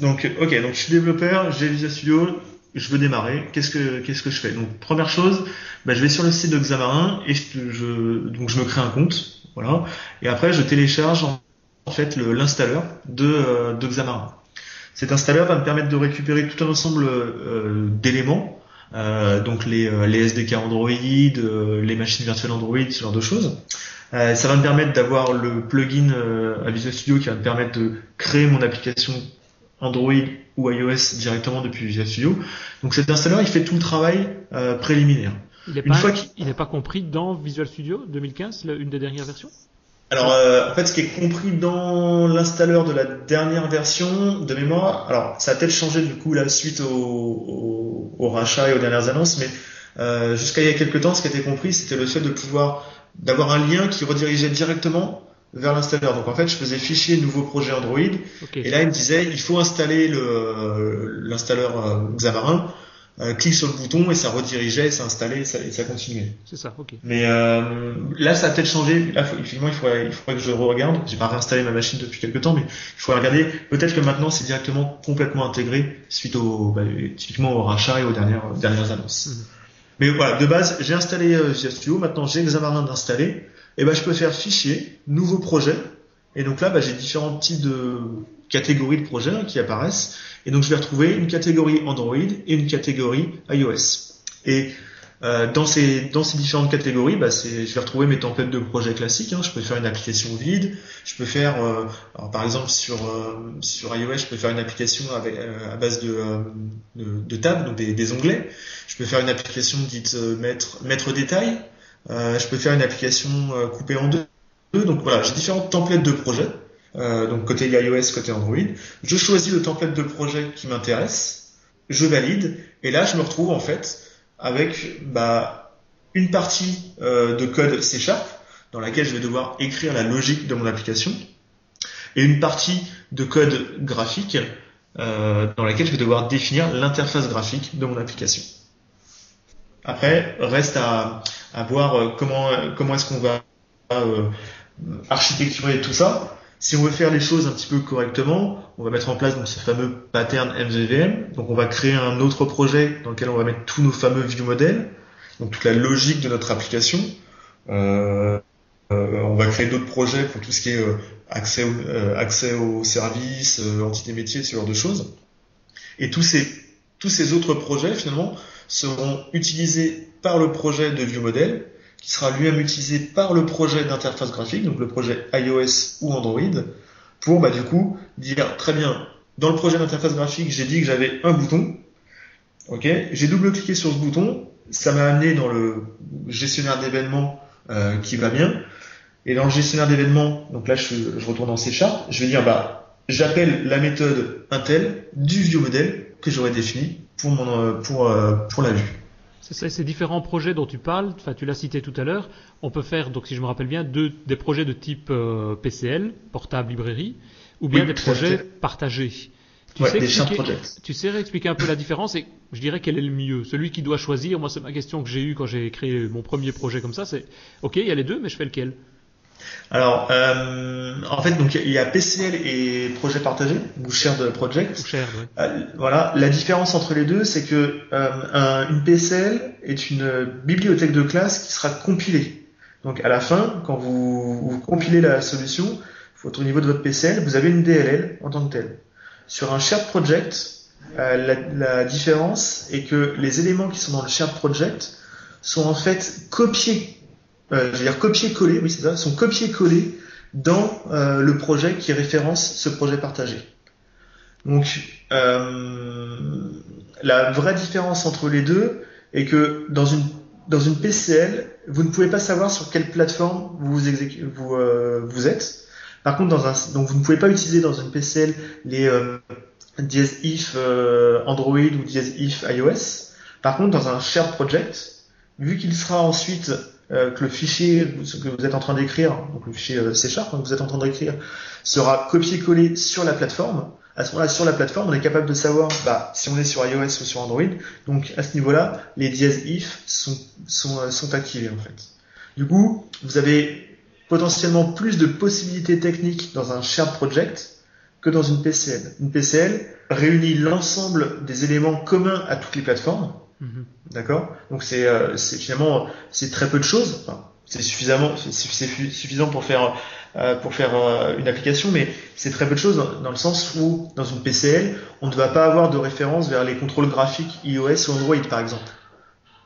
donc, ok, donc je suis développeur, j'ai Visual Studio, je veux démarrer. Qu'est-ce que je fais? Donc première chose, bah, je vais sur le site de Xamarin et je, donc je me crée un compte, voilà. Et après je télécharge en, fait l'installeur de, euh, de Xamarin. Cet installeur va me permettre de récupérer tout un ensemble euh, d'éléments, donc les, les SDK Android, les machines virtuelles Android, ce genre de choses. Euh, ça va me permettre d'avoir le plugin euh, à Visual Studio qui va me permettre de créer mon application Android ou iOS directement depuis Visual Studio. Donc cet installeur, il fait tout le travail euh, préliminaire. Il n'est pas, pas compris dans Visual Studio 2015, une des dernières versions? Alors, euh, en fait, ce qui est compris dans l'installeur de la dernière version de mémoire, alors ça a peut-être changé du coup la suite au, au, au rachat et aux dernières annonces, mais euh, jusqu'à il y a quelques temps, ce qui était compris, c'était le fait de pouvoir d'avoir un lien qui redirigeait directement vers l'installeur. Donc en fait, je faisais fichier nouveau projet Android et là il me disait il faut installer le l'installeur euh, Xamarin. Euh, clique sur le bouton et ça redirigeait, ça installait et ça, et ça continuait. C'est ça, ok. Mais euh, là, ça a peut-être changé. Là, effectivement, il faudrait, il faudrait que je regarde. J'ai pas réinstallé ma machine depuis quelques temps, mais il faudrait regarder. Peut-être que maintenant, c'est directement complètement intégré suite au, bah, typiquement au rachat et aux dernières dernières annonces. Mhm. Mais voilà, de base, j'ai installé euh, Studio, maintenant j'ai Xamarin d'installer, et ben je peux faire fichier, nouveau projet, et donc là bah, j'ai différents types de catégories de projets qui apparaissent, et donc je vais retrouver une catégorie Android et une catégorie iOS. Et euh, dans ces différentes catégories, bah, je vais retrouver mes templates de projets classiques. Hein. Je peux faire une application vide. Je peux faire, euh, par exemple sur euh, sur iOS, je peux faire une application à base de, de, tables, donc des, onglets. Je peux faire une application dite mettre mettre détail. je peux faire une application coupée en deux. Donc voilà, j'ai différents templates de projet. donc côté iOS, côté Android. Je choisis le template de projet qui m'intéresse, je valide, et là je me retrouve en fait avec bah, une partie de code C Sharp dans laquelle je vais devoir écrire la logique de mon application et une partie de code graphique euh, dans laquelle je vais devoir définir l'interface graphique de mon application. Après, reste à, à voir euh, comment, comment est-ce qu'on va euh, architecturer tout ça. Si on veut faire les choses un petit peu correctement, on va mettre en place donc ce fameux pattern MVVM. Donc on va créer un autre projet dans lequel on va mettre tous nos fameux view models, donc toute la logique de notre application. Euh, euh, on va créer d'autres projets pour tout ce qui est euh, accès, accès aux services, entité métiers, ce genre de choses. Et tous ces, tous ces autres projets, finalement, seront utilisés par le projet de ViewModel, qui sera lui-même utilisé par le projet d'interface graphique, donc le projet iOS ou Android, pour bah, du coup dire très bien, dans le projet d'interface graphique, j'ai dit que j'avais un bouton, ok, j'ai double-cliqué sur ce bouton, ça m'a amené dans le gestionnaire d'événements qui va bien, et dans le gestionnaire d'événements, donc là je, retourne en C Sharp, je vais dire bah j'appelle la méthode Intel du vieux modèle que j'aurais défini pour mon euh, pour euh, pour la vue. Ces différents projets dont tu parles, tu l'as cité tout à l'heure, on peut faire donc si je me rappelle bien deux, des projets de type euh, PCL, portable librairie, ou bien des projets partagés. Tu, sais tu sais réexpliquer un peu la différence et je dirais quel est le mieux. Celui qui doit choisir, moi c'est ma question que j'ai eue quand j'ai créé mon premier projet comme ça, c'est ok il y a les deux mais je fais lequel? Alors, euh, en fait, donc il y a PCL et projet partagé ou shared project. Ou shared, euh, voilà. La différence entre les deux, c'est que euh, une PCL est une bibliothèque de classe qui sera compilée. Donc à la fin, quand vous, vous compilez la solution, au niveau de votre PCL, vous avez une DLL en tant que telle. Sur un shared project, la, la différence est que les éléments qui sont dans le shared project sont en fait copiés euh, je veux dire copier-coller, oui c'est ça, sont copier-coller dans euh, le projet qui référence ce projet partagé. Donc euh, la vraie différence entre les deux est que dans une dans une PCL, vous ne pouvez pas savoir sur quelle plateforme vous vous, vous êtes. Par contre, dans un, donc vous ne pouvez pas utiliser dans une PCL les euh, if Android ou dièse if iOS. Par contre, dans un shared project, vu qu'il sera ensuite euh, que le fichier que vous êtes en train d'écrire, donc le fichier euh, C Sharp que vous êtes en train d'écrire, sera copié-collé sur la plateforme. À ce moment-là, sur la plateforme, on est capable de savoir bah, si on est sur iOS ou sur Android. Donc à ce niveau-là, les dièses if sont, sont, euh, sont activés en fait. Du coup, vous avez potentiellement plus de possibilités techniques dans un shared project que dans une PCL. Une PCL réunit l'ensemble des éléments communs à toutes les plateformes Mhm. D'accord? Donc c'est euh, finalement c'est très peu de choses. c'est suffisamment c'est suffisant pour faire euh, pour faire euh, une application, mais c'est très peu de choses dans, le sens où dans une PCL on ne va pas avoir de référence vers les contrôles graphiques iOS ou Android par exemple,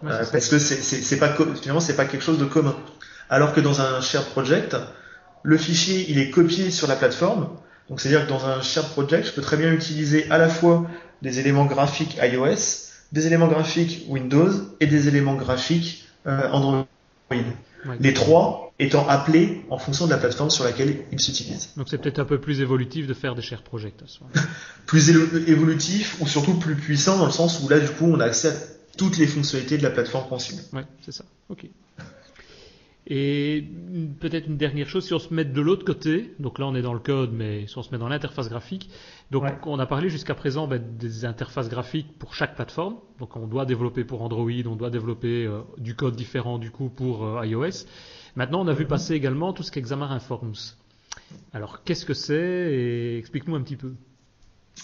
euh, parce que c'est pas finalement c'est pas quelque chose de commun. Alors que dans un shared project, le fichier il est copié sur la plateforme. Donc c'est-à-dire que dans un shared project, je peux très bien utiliser à la fois des éléments graphiques iOS des éléments graphiques Windows et des éléments graphiques euh, Android. Les trois étant appelés en fonction de la plateforme sur laquelle ils s'utilisent. Donc c'est peut-être un peu plus évolutif de faire des shared projects. plus évolutif ou surtout plus puissant dans le sens où là du coup on a accès à toutes les fonctionnalités de la plateforme consigne. Ouais, c'est ça. Ok. Et peut-être une dernière chose, si on se met de l'autre côté, donc là on est dans le code, mais si on se met dans l'interface graphique, donc on a parlé jusqu'à présent ben, des interfaces graphiques pour chaque plateforme. Donc on doit développer pour Android, on doit développer euh, du code différent du coup pour euh, iOS. Maintenant on a vu mhm. passer également tout ce qui est Xamarin Forms. Alors qu'est-ce que c'est et explique-nous un petit peu.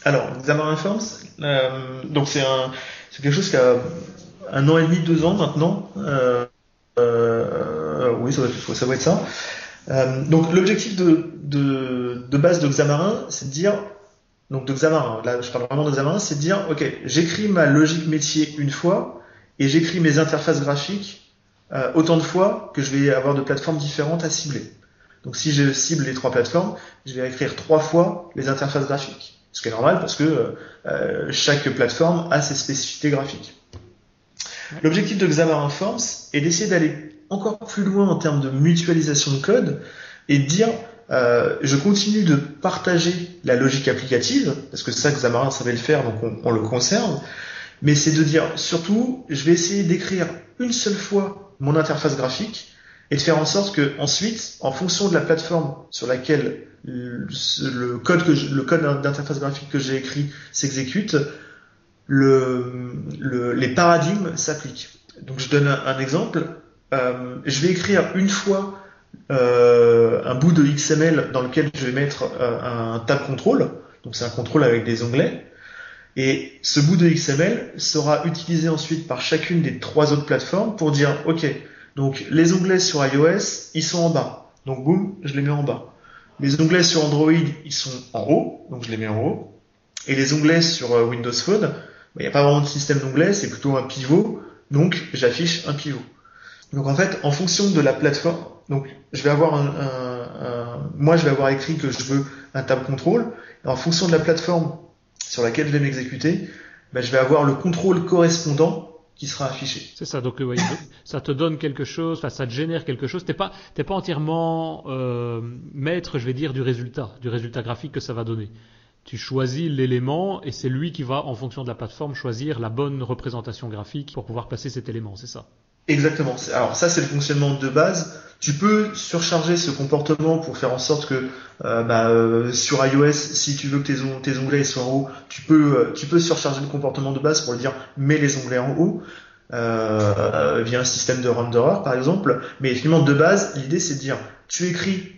Alors Xamarin Forms, euh, donc c'est quelque chose qui a un an et demi, deux ans maintenant. Euh, oui, ça va, ça va, être ça. Euh, donc l'objectif de, de, de, base de Xamarin, c'est de dire, donc de Xamarin, là je parle vraiment de Xamarin, c'est de dire, ok, j'écris ma logique métier une fois et j'écris mes interfaces graphiques euh, autant de fois que je vais avoir de plateformes différentes à cibler. Donc si je cible les trois plateformes, je vais écrire trois fois les interfaces graphiques. Ce qui est normal parce que euh, chaque plateforme a ses spécificités graphiques. L'objectif de Xamarin Forms est d'essayer d'aller encore plus loin en termes de mutualisation de code et dire euh, je continue de partager la logique applicative, parce que ça, Xamarin savait le faire, donc on, le conserve, mais c'est de dire surtout, je vais essayer d'écrire une seule fois mon interface graphique et de faire en sorte que ensuite, en fonction de la plateforme sur laquelle le, code que le code d'interface graphique que j'ai écrit s'exécute, le, le, les paradigmes s'appliquent. Donc je donne un, exemple. Euh, je vais écrire une fois euh, un bout de XML dans lequel je vais mettre euh, un tab control. Donc c'est un contrôle avec des onglets. Et ce bout de XML sera utilisé ensuite par chacune des trois autres plateformes pour dire, OK, donc les onglets sur iOS, ils sont en bas. Donc boum, je les mets en bas. Les onglets sur Android, ils sont en haut, donc je les mets en haut. Et les onglets sur Windows Phone, bah, il n'y a pas vraiment de système d'onglets, c'est plutôt un pivot, donc j'affiche un pivot. Donc en fait, en fonction de la plateforme, donc je vais avoir un, moi je vais avoir écrit que je veux un tab control, et en fonction de la plateforme sur laquelle je vais m'exécuter, ben, je vais avoir le contrôle correspondant qui sera affiché. C'est ça, donc euh, ça te donne quelque chose, enfin ça te génère quelque chose. T'es pas, t'es pas entièrement euh, maître, je vais dire, du résultat, du résultat graphique que ça va donner. Tu choisis l'élément et c'est lui qui va, en fonction de la plateforme, choisir la bonne représentation graphique pour pouvoir passer cet élément, c'est ça? Exactement. Alors ça, c'est le fonctionnement de base. Tu peux surcharger ce comportement pour faire en sorte que euh, bah, euh, sur iOS, si tu veux que tes, onglets soient en haut, tu peux, euh, tu peux surcharger le comportement de base pour lui dire mets les onglets en haut via un système de renderer par exemple. Mais finalement de base, l'idée c'est de dire tu écris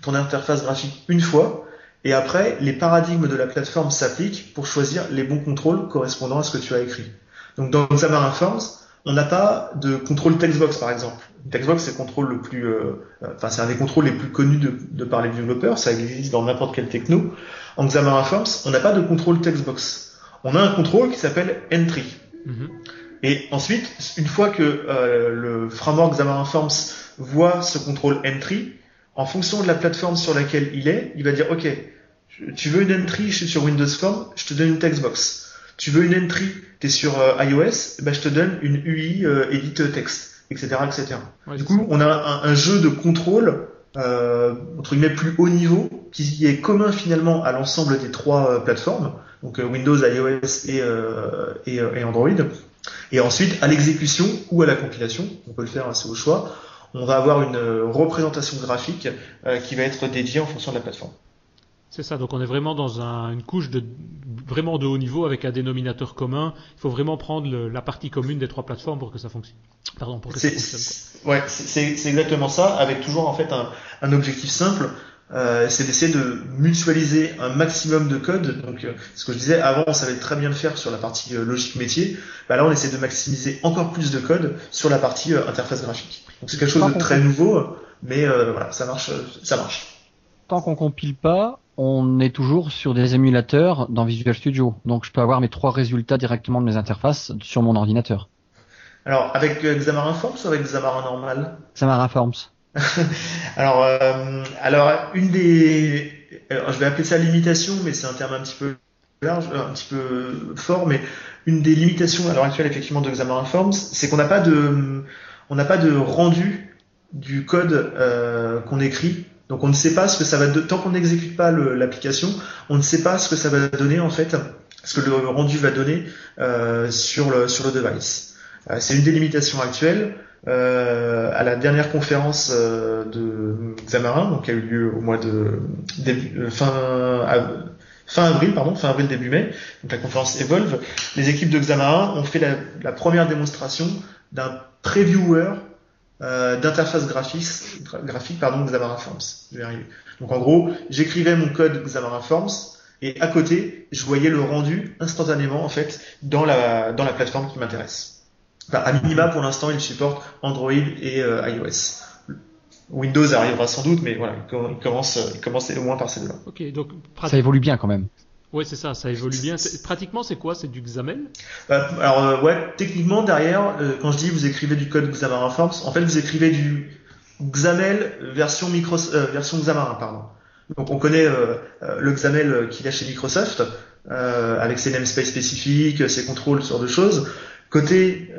ton interface graphique une fois et après les paradigmes de la plateforme s'appliquent pour choisir les bons contrôles correspondant à ce que tu as écrit. Donc dans Xamarin Forms, on n'a pas de contrôle textbox par exemple. Textbox c'est le contrôle le plus, euh, enfin c'est un des contrôles les plus connus de, par les développeurs. Ça existe dans n'importe quel techno. En Xamarin Forms, on n'a pas de contrôle textbox. On a un contrôle qui s'appelle entry. Mm-hmm. Et ensuite, une fois que euh, le framework Xamarin Forms voit ce contrôle entry, en fonction de la plateforme sur laquelle il est, il va dire OK, tu veux une entry, je suis sur Windows Forms, je te donne une textbox. Tu veux une entry, tu es sur euh, iOS, bah, je te donne une UI euh, edit text, etc. etc. du coup, on a un, jeu de contrôle euh, entre guillemets plus haut niveau qui est commun finalement à l'ensemble des trois euh, plateformes, donc Windows, iOS et, et, et, Android. Et ensuite, à l'exécution ou à la compilation, on peut le faire assez au choix, on va avoir une représentation graphique qui va être dédiée en fonction de la plateforme. C'est ça, donc on est vraiment dans une couche de vraiment de haut niveau avec un dénominateur commun. Il faut vraiment prendre la partie commune des trois plateformes pour que ça fonctionne. Pardon, pour que ça fonctionne. Ouais, c'est exactement ça, avec toujours en fait un, objectif simple. Euh, c'est d'essayer de mutualiser un maximum de code. Donc, euh, ce que je disais avant, on savait très bien le faire sur la partie euh, logique métier. Bah, là, on essaie de maximiser encore plus de code sur la partie interface graphique. Donc, c'est quelque chose de très nouveau, mais voilà, ça marche, ça marche. Tant qu'on compile pas, on est toujours sur des émulateurs dans Visual Studio. Donc je peux avoir mes trois résultats directement de mes interfaces sur mon ordinateur. Alors avec euh, Xamarin Forms ou avec Xamarin normal? Xamarin Forms. alors, euh, alors une des, je vais appeler ça limitation, mais c'est un terme un petit peu large, un petit peu fort, mais une des limitations à l'heure actuelle effectivement de Xamarin Forms, c'est qu'on n'a pas de, on n'a pas de rendu du code euh, qu'on écrit donc on ne sait pas ce que ça va tant qu'on n'exécute pas l'application, on ne sait pas ce que ça va donner en fait, ce que le rendu va donner euh, sur le sur le device. Euh, c'est une des limitations actuelles. Euh, à la dernière conférence euh, de Xamarin, donc qui a eu lieu au mois de fin fin avril, pardon, fin avril début mai, donc la conférence Evolve, les équipes de Xamarin ont fait la, la première démonstration d'un previewer euh, d'interface graphique, graphique pardon, Xamarin Forms. Je vais arriver. Donc en gros, j'écrivais mon code Xamarin Forms et à côté, je voyais le rendu instantanément en fait dans la dans la plateforme qui m'intéresse. Enfin, à minima pour l'instant, il supporte Android et euh, iOS. Windows arrivera sans doute, mais voilà, il commence, il commence au moins par ces deux-là. Ok, donc ça évolue bien quand même. Oui, c'est ça, ça évolue bien. Pratiquement, c'est quoi? C'est du XAML bah, Alors, euh, ouais, techniquement, derrière, euh, quand je dis vous écrivez du code Xamarin Forms, en fait, vous écrivez du XAML version, micro, euh, version Xamarin, pardon. Donc, on connaît le XAML qu'il y a chez Microsoft, avec ses namespaces spécifiques, ses contrôles, sur de choses. Côté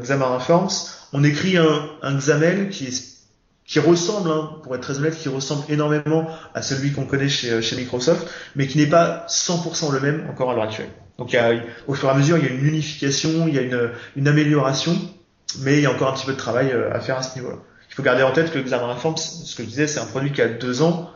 Xamarin Forms, on écrit un, un XAML qui est qui ressemble, hein, pour être très honnête, qui ressemble énormément à celui qu'on connaît chez, chez Microsoft, mais qui n'est pas 100% le même encore à l'heure actuelle. Donc il y a, au fur et à mesure, il y a une unification, il y a une, une amélioration, mais il y a encore un petit peu de travail à faire à ce niveau-là. Il faut garder en tête que Xamarin Forms, ce que je disais, c'est un produit qui a deux ans,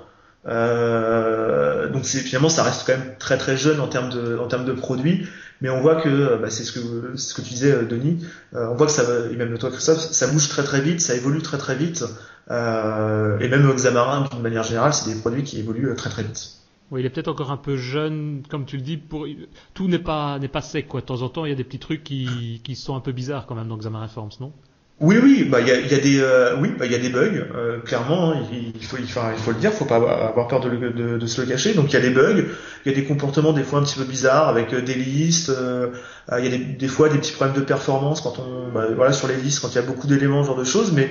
euh, donc finalement ça reste quand même très très jeune en termes de en termes de produits, mais on voit que euh, bah, c'est ce que ce que tu disais euh, Denis, on voit que ça et même toi Christophe, ça bouge très très vite, ça évolue très très vite, et même Xamarin d'une manière générale, c'est des produits qui évoluent très très vite. Oui, il est peut-être encore un peu jeune, comme tu le dis. Pour tout n'est pas n'est pas sec quoi. De temps en temps, il y a des petits trucs qui qui sont un peu bizarres quand même dans Xamarin Forms, non? Oui, oui, bah il y a, y a, des, euh, oui, bah il y a des bugs, euh, clairement. Hein, il, faut, il, faut, il faut le dire, faut pas avoir peur de, de, de, se le cacher. Donc il y a des bugs, il y a des comportements des fois un petit peu bizarres avec euh, des listes. il y a des, des, fois des petits problèmes de performance quand on, bah, voilà, sur les listes, quand il y a beaucoup d'éléments, ce genre de choses. Mais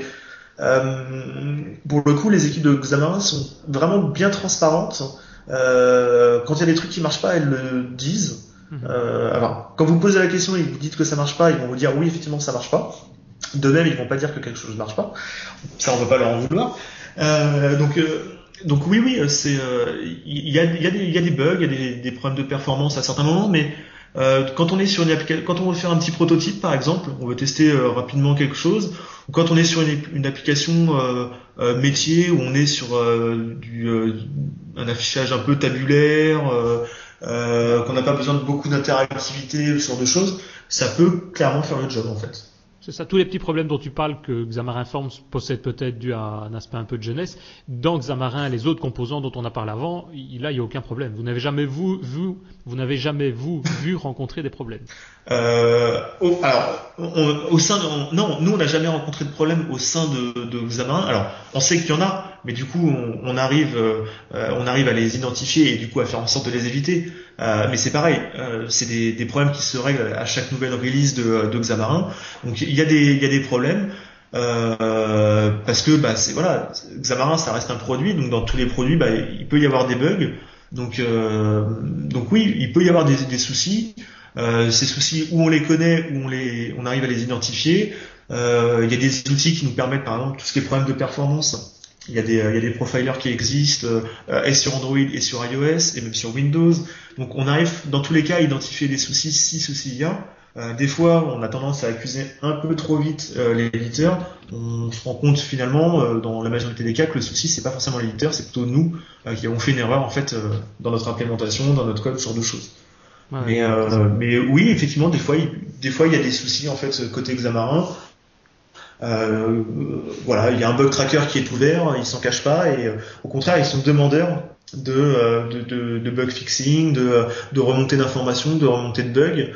pour le coup, les équipes de Xamarin sont vraiment bien transparentes. quand il y a des trucs qui marchent pas, elles le disent. Mhm. alors, quand vous posez la question et que vous dites que ça marche pas, ils vont vous dire oui, effectivement, ça marche pas. De même, ils vont pas dire que quelque chose ne marche pas. Ça, on ne veut pas leur en vouloir. Euh, donc, euh, donc oui, oui, c'est euh, il y, a, y, a y a des bugs, il y a des, des, problèmes de performance à certains moments, mais euh, quand on est sur une quand on veut faire un petit prototype, par exemple, on veut tester euh, rapidement quelque chose, ou quand on est sur une, application euh, métier où on est sur un affichage un peu tabulaire, qu'on n'a pas besoin de beaucoup d'interactivité, ce genre de choses, ça peut clairement faire le job en fait. C'est ça, tous les petits problèmes dont tu parles que Xamarin Forms possède peut-être dû à un aspect un peu de jeunesse. Dans Xamarin, les autres composants dont on a parlé avant, là, il n'y a aucun problème. Vous n'avez jamais vous, vu, vous n'avez jamais vous vu rencontrer des problèmes. Euh, au, alors, au sein non, nous on n'a jamais rencontré de problème au sein de, Xamarin. Alors, on sait qu'il y en a, mais du coup, on, on arrive, euh, on arrive à les identifier et du coup à faire en sorte de les éviter. Euh, mais c'est pareil, euh, c'est des, des, problèmes qui se règlent à chaque nouvelle release de, de Xamarin. Donc il y a des, il y a des problèmes. Euh, parce que bah c'est voilà Xamarin ça reste un produit donc dans tous les produits bah, il peut y avoir des bugs donc euh, donc oui il peut y avoir des, des soucis euh, ces soucis où on les connaît où on les on arrive à les identifier euh, il y a des outils qui nous permettent par exemple tout ce qui est problème de performance il y, a des, il y a des profilers qui existent, euh, et sur Android et sur iOS, et même sur Windows. Donc on arrive dans tous les cas à identifier des soucis si soucis il y a. Euh, des fois, on a tendance à accuser un peu trop vite euh, l'éditeur. On se rend compte finalement, euh, dans la majorité des cas, que le souci c'est pas forcément l'éditeur, c'est plutôt nous qui avons fait une erreur en fait dans notre implémentation, dans notre code, ce genre de choses. mais, mais oui, effectivement, des fois, il, des fois, il y a des soucis en fait côté Xamarin. Euh, voilà, il y a un bug tracker qui est ouvert, ils s'en cachent pas et au contraire, ils sont demandeurs de, de, de, de bug fixing, de, de remontée d'informations, de remontée de bugs.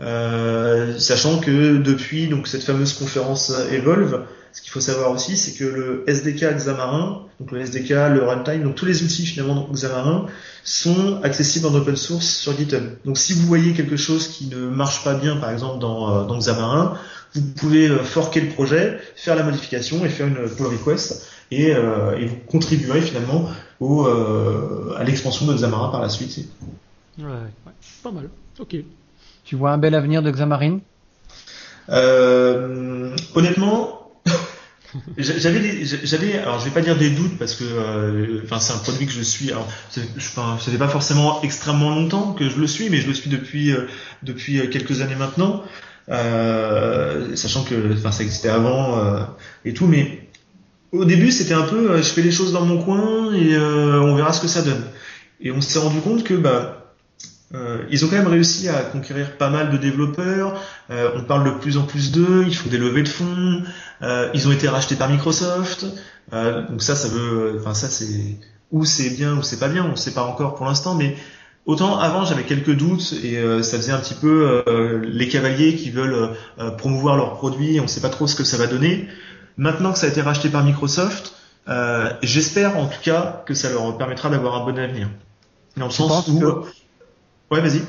Euh, sachant que depuis donc cette fameuse conférence Evolve, ce qu'il faut savoir aussi, c'est que le SDK Xamarin, donc le SDK, le runtime, donc tous les outils finalement Xamarin sont accessibles en open source sur GitHub. Donc si vous voyez quelque chose qui ne marche pas bien, par exemple dans, euh, dans Xamarin, vous pouvez euh, forker le projet, faire la modification et faire une pull request et, euh, et vous contribuerez finalement au, euh, à l'expansion de Xamarin par la suite. Ouais, ouais, pas mal. Ok. Tu vois un bel avenir de Xamarin? Euh, Honnêtement, j'avais j'avais alors je vais pas dire des doutes parce que euh, enfin c'est un produit que je suis alors enfin ça fait pas forcément extrêmement longtemps que je le suis mais je le suis depuis euh, depuis quelques années maintenant euh, sachant que enfin ça existait avant euh, et tout mais au début c'était un peu je fais les choses dans mon coin et on verra ce que ça donne et on s'est rendu compte que bah euh, ils ont quand même réussi à conquérir pas mal de développeurs. Euh, on parle de plus en plus d'eux. Ils font des levées de fonds. Euh, ils ont été rachetés par Microsoft. donc ça, ça veut, enfin ça c'est où c'est bien ou c'est pas bien. On ne sait pas encore pour l'instant, mais autant avant j'avais quelques doutes et ça faisait un petit peu les cavaliers qui veulent promouvoir leurs produits. On ne sait pas trop ce que ça va donner. Maintenant que ça a été racheté par Microsoft, j'espère en tout cas que ça leur permettra d'avoir un bon avenir. Dans le sens où Ouais, vas-y.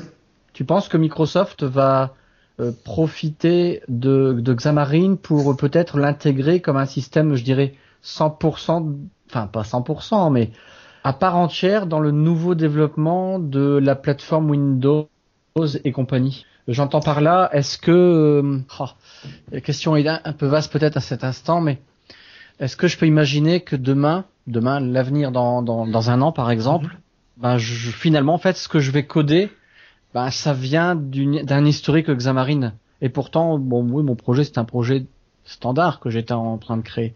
Tu penses que Microsoft va euh, profiter de, de, Xamarin pour peut-être l'intégrer comme un système, je dirais, 100%, enfin pas 100%, mais à part entière dans le nouveau développement de la plateforme Windows et compagnie. J'entends par là, est-ce que, oh, la question est un peu vaste peut-être à cet instant, mais est-ce que je peux imaginer que demain, demain, l'avenir dans, dans, dans, un an par exemple, mhm. ben je, finalement en fait ce que je vais coder, ben ça vient d'un historique Xamarin. Et pourtant, bon oui, mon projet c'est un projet standard que j'étais en train de créer,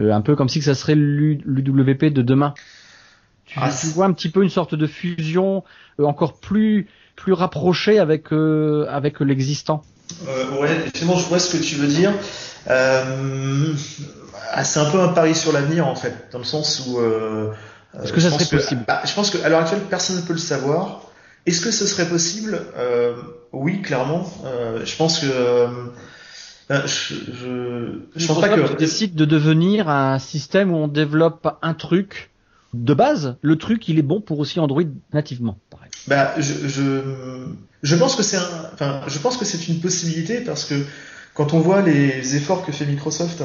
euh, un peu comme si ça serait l'UWP de demain. Tu, ah, tu, vois un petit peu une sorte de fusion euh, encore plus plus rapprochée avec euh, avec l'existant. Euh, ouais, effectivement, je vois ce que tu veux dire. Euh, ah, c'est un peu un pari sur l'avenir en fait, dans le sens où. Euh, Est-ce que ça serait possible? bah, Je pense qu'à l'heure actuelle, personne ne peut le savoir. Est-ce que ce serait possible? Oui, clairement. Je pense que. Je, je, je pense pas que. Tu décides de devenir un système où on développe un truc de base. Le truc, il est bon pour aussi Android nativement. Bah, je, je, je pense que c'est un, enfin, je pense que c'est une possibilité parce que quand on voit les efforts que fait Microsoft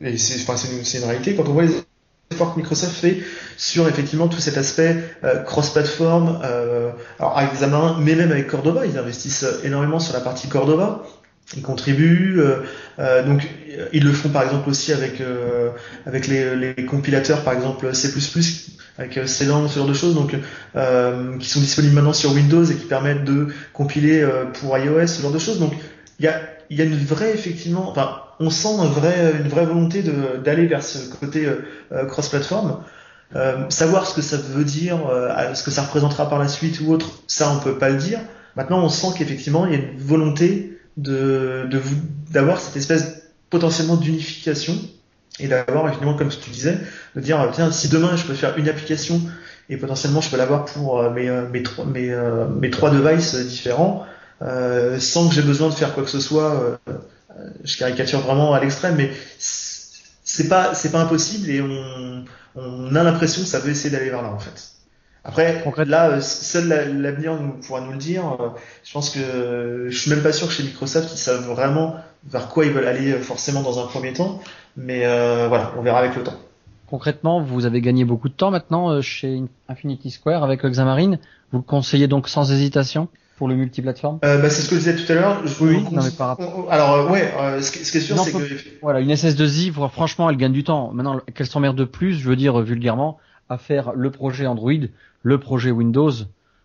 et c'est enfin, une, une, réalité, quand on voit les efforts que Microsoft fait sur effectivement tout cet aspect euh, cross-platform, euh, alors avec Xamarin, mais même avec Cordova, ils investissent énormément sur la partie Cordova, ils contribuent, euh, euh donc ils le font par exemple aussi avec euh, avec les, les, compilateurs, par exemple C++, avec Clang, ce genre de choses, donc qui sont disponibles maintenant sur Windows et qui permettent de compiler pour iOS, ce genre de choses. Donc il y a il y a une vraie effectivement, enfin on sent un vrai, une vraie volonté d'aller vers ce côté euh, euh, cross-platform. Euh, savoir ce que ça veut dire, ce que ça représentera par la suite ou autre, ça on peut pas le dire. Maintenant, on sent qu'effectivement il y a une volonté de d'avoir cette espèce potentiellement d'unification et d'avoir effectivement, comme tu disais, de dire tiens si demain je peux faire une application et potentiellement je peux l'avoir pour mes mes trois mes, mes trois devices différents sans que j'ai besoin de faire quoi que ce soit je caricature vraiment à l'extrême, mais c'est pas c'est pas impossible et on, on a l'impression que ça veut essayer d'aller vers là en fait. Après, là, seul l'avenir nous pourra nous le dire. Je pense que je suis même pas sûr que chez Microsoft ils savent vraiment vers quoi ils veulent aller forcément dans un premier temps, mais euh, voilà, on verra avec le temps. Concrètement, vous avez gagné beaucoup de temps maintenant euh, chez Infinity Square avec Xamarin. Vous le conseillez donc sans hésitation pour le multiplateforme? Euh, bah, C'est ce que je disais tout à l'heure. Oui, non, mais par rapport... Alors, euh, ouais, euh, ce, qui, est sûr, c'est que... Voilà, une SS2I, franchement, elle gagne du temps. Maintenant, qu'elle s'emmerde de plus, je veux dire vulgairement, à faire le projet Android, le projet Windows,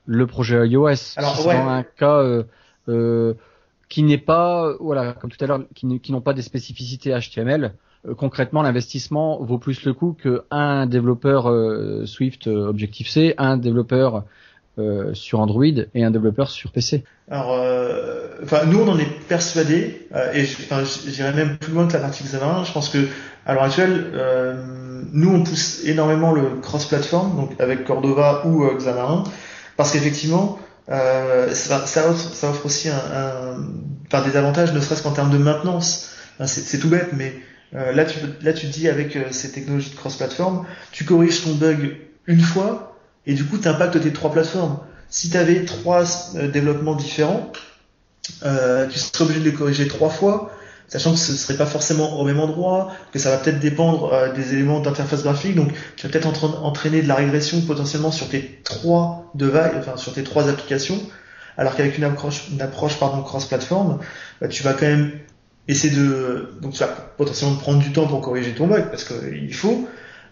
le projet iOS. Alors, ouais. Dans un cas euh, euh, qui n'est pas, voilà, comme tout à l'heure, qui, n'ont pas des spécificités HTML, concrètement, l'investissement vaut plus le coup qu'un développeur Swift Objective-C, un développeur euh, sur Android et un développeur sur PC. Alors, euh, enfin, nous on en est persuadés euh, et j'irais même plus loin que la partie Xamarin. Je pense que à l'heure actuelle, nous on pousse énormément le cross-platform, donc avec Cordova ou Xamarin, parce qu'effectivement, ça, ça, offre, ça offre aussi un, un enfin, des avantages, ne serait-ce qu'en termes de maintenance. c'est tout bête, mais là tu là tu te dis avec ces technologies de cross-platform, tu corriges ton bug une fois et du coup tu impactes tes trois plateformes. Si tu avais trois euh, développements différents, euh, tu serais obligé de les corriger trois fois, sachant que ce ne serait pas forcément au même endroit, que ça va peut-être dépendre euh, des éléments d'interface graphique, donc tu vas peut-être entraîner de la régression potentiellement sur tes trois devices, enfin sur tes trois applications, alors qu'avec une approche, une approche pardon cross-platform, bah, tu vas quand même essayer de, donc tu vas potentiellement prendre du temps pour corriger ton bug parce qu'il faut,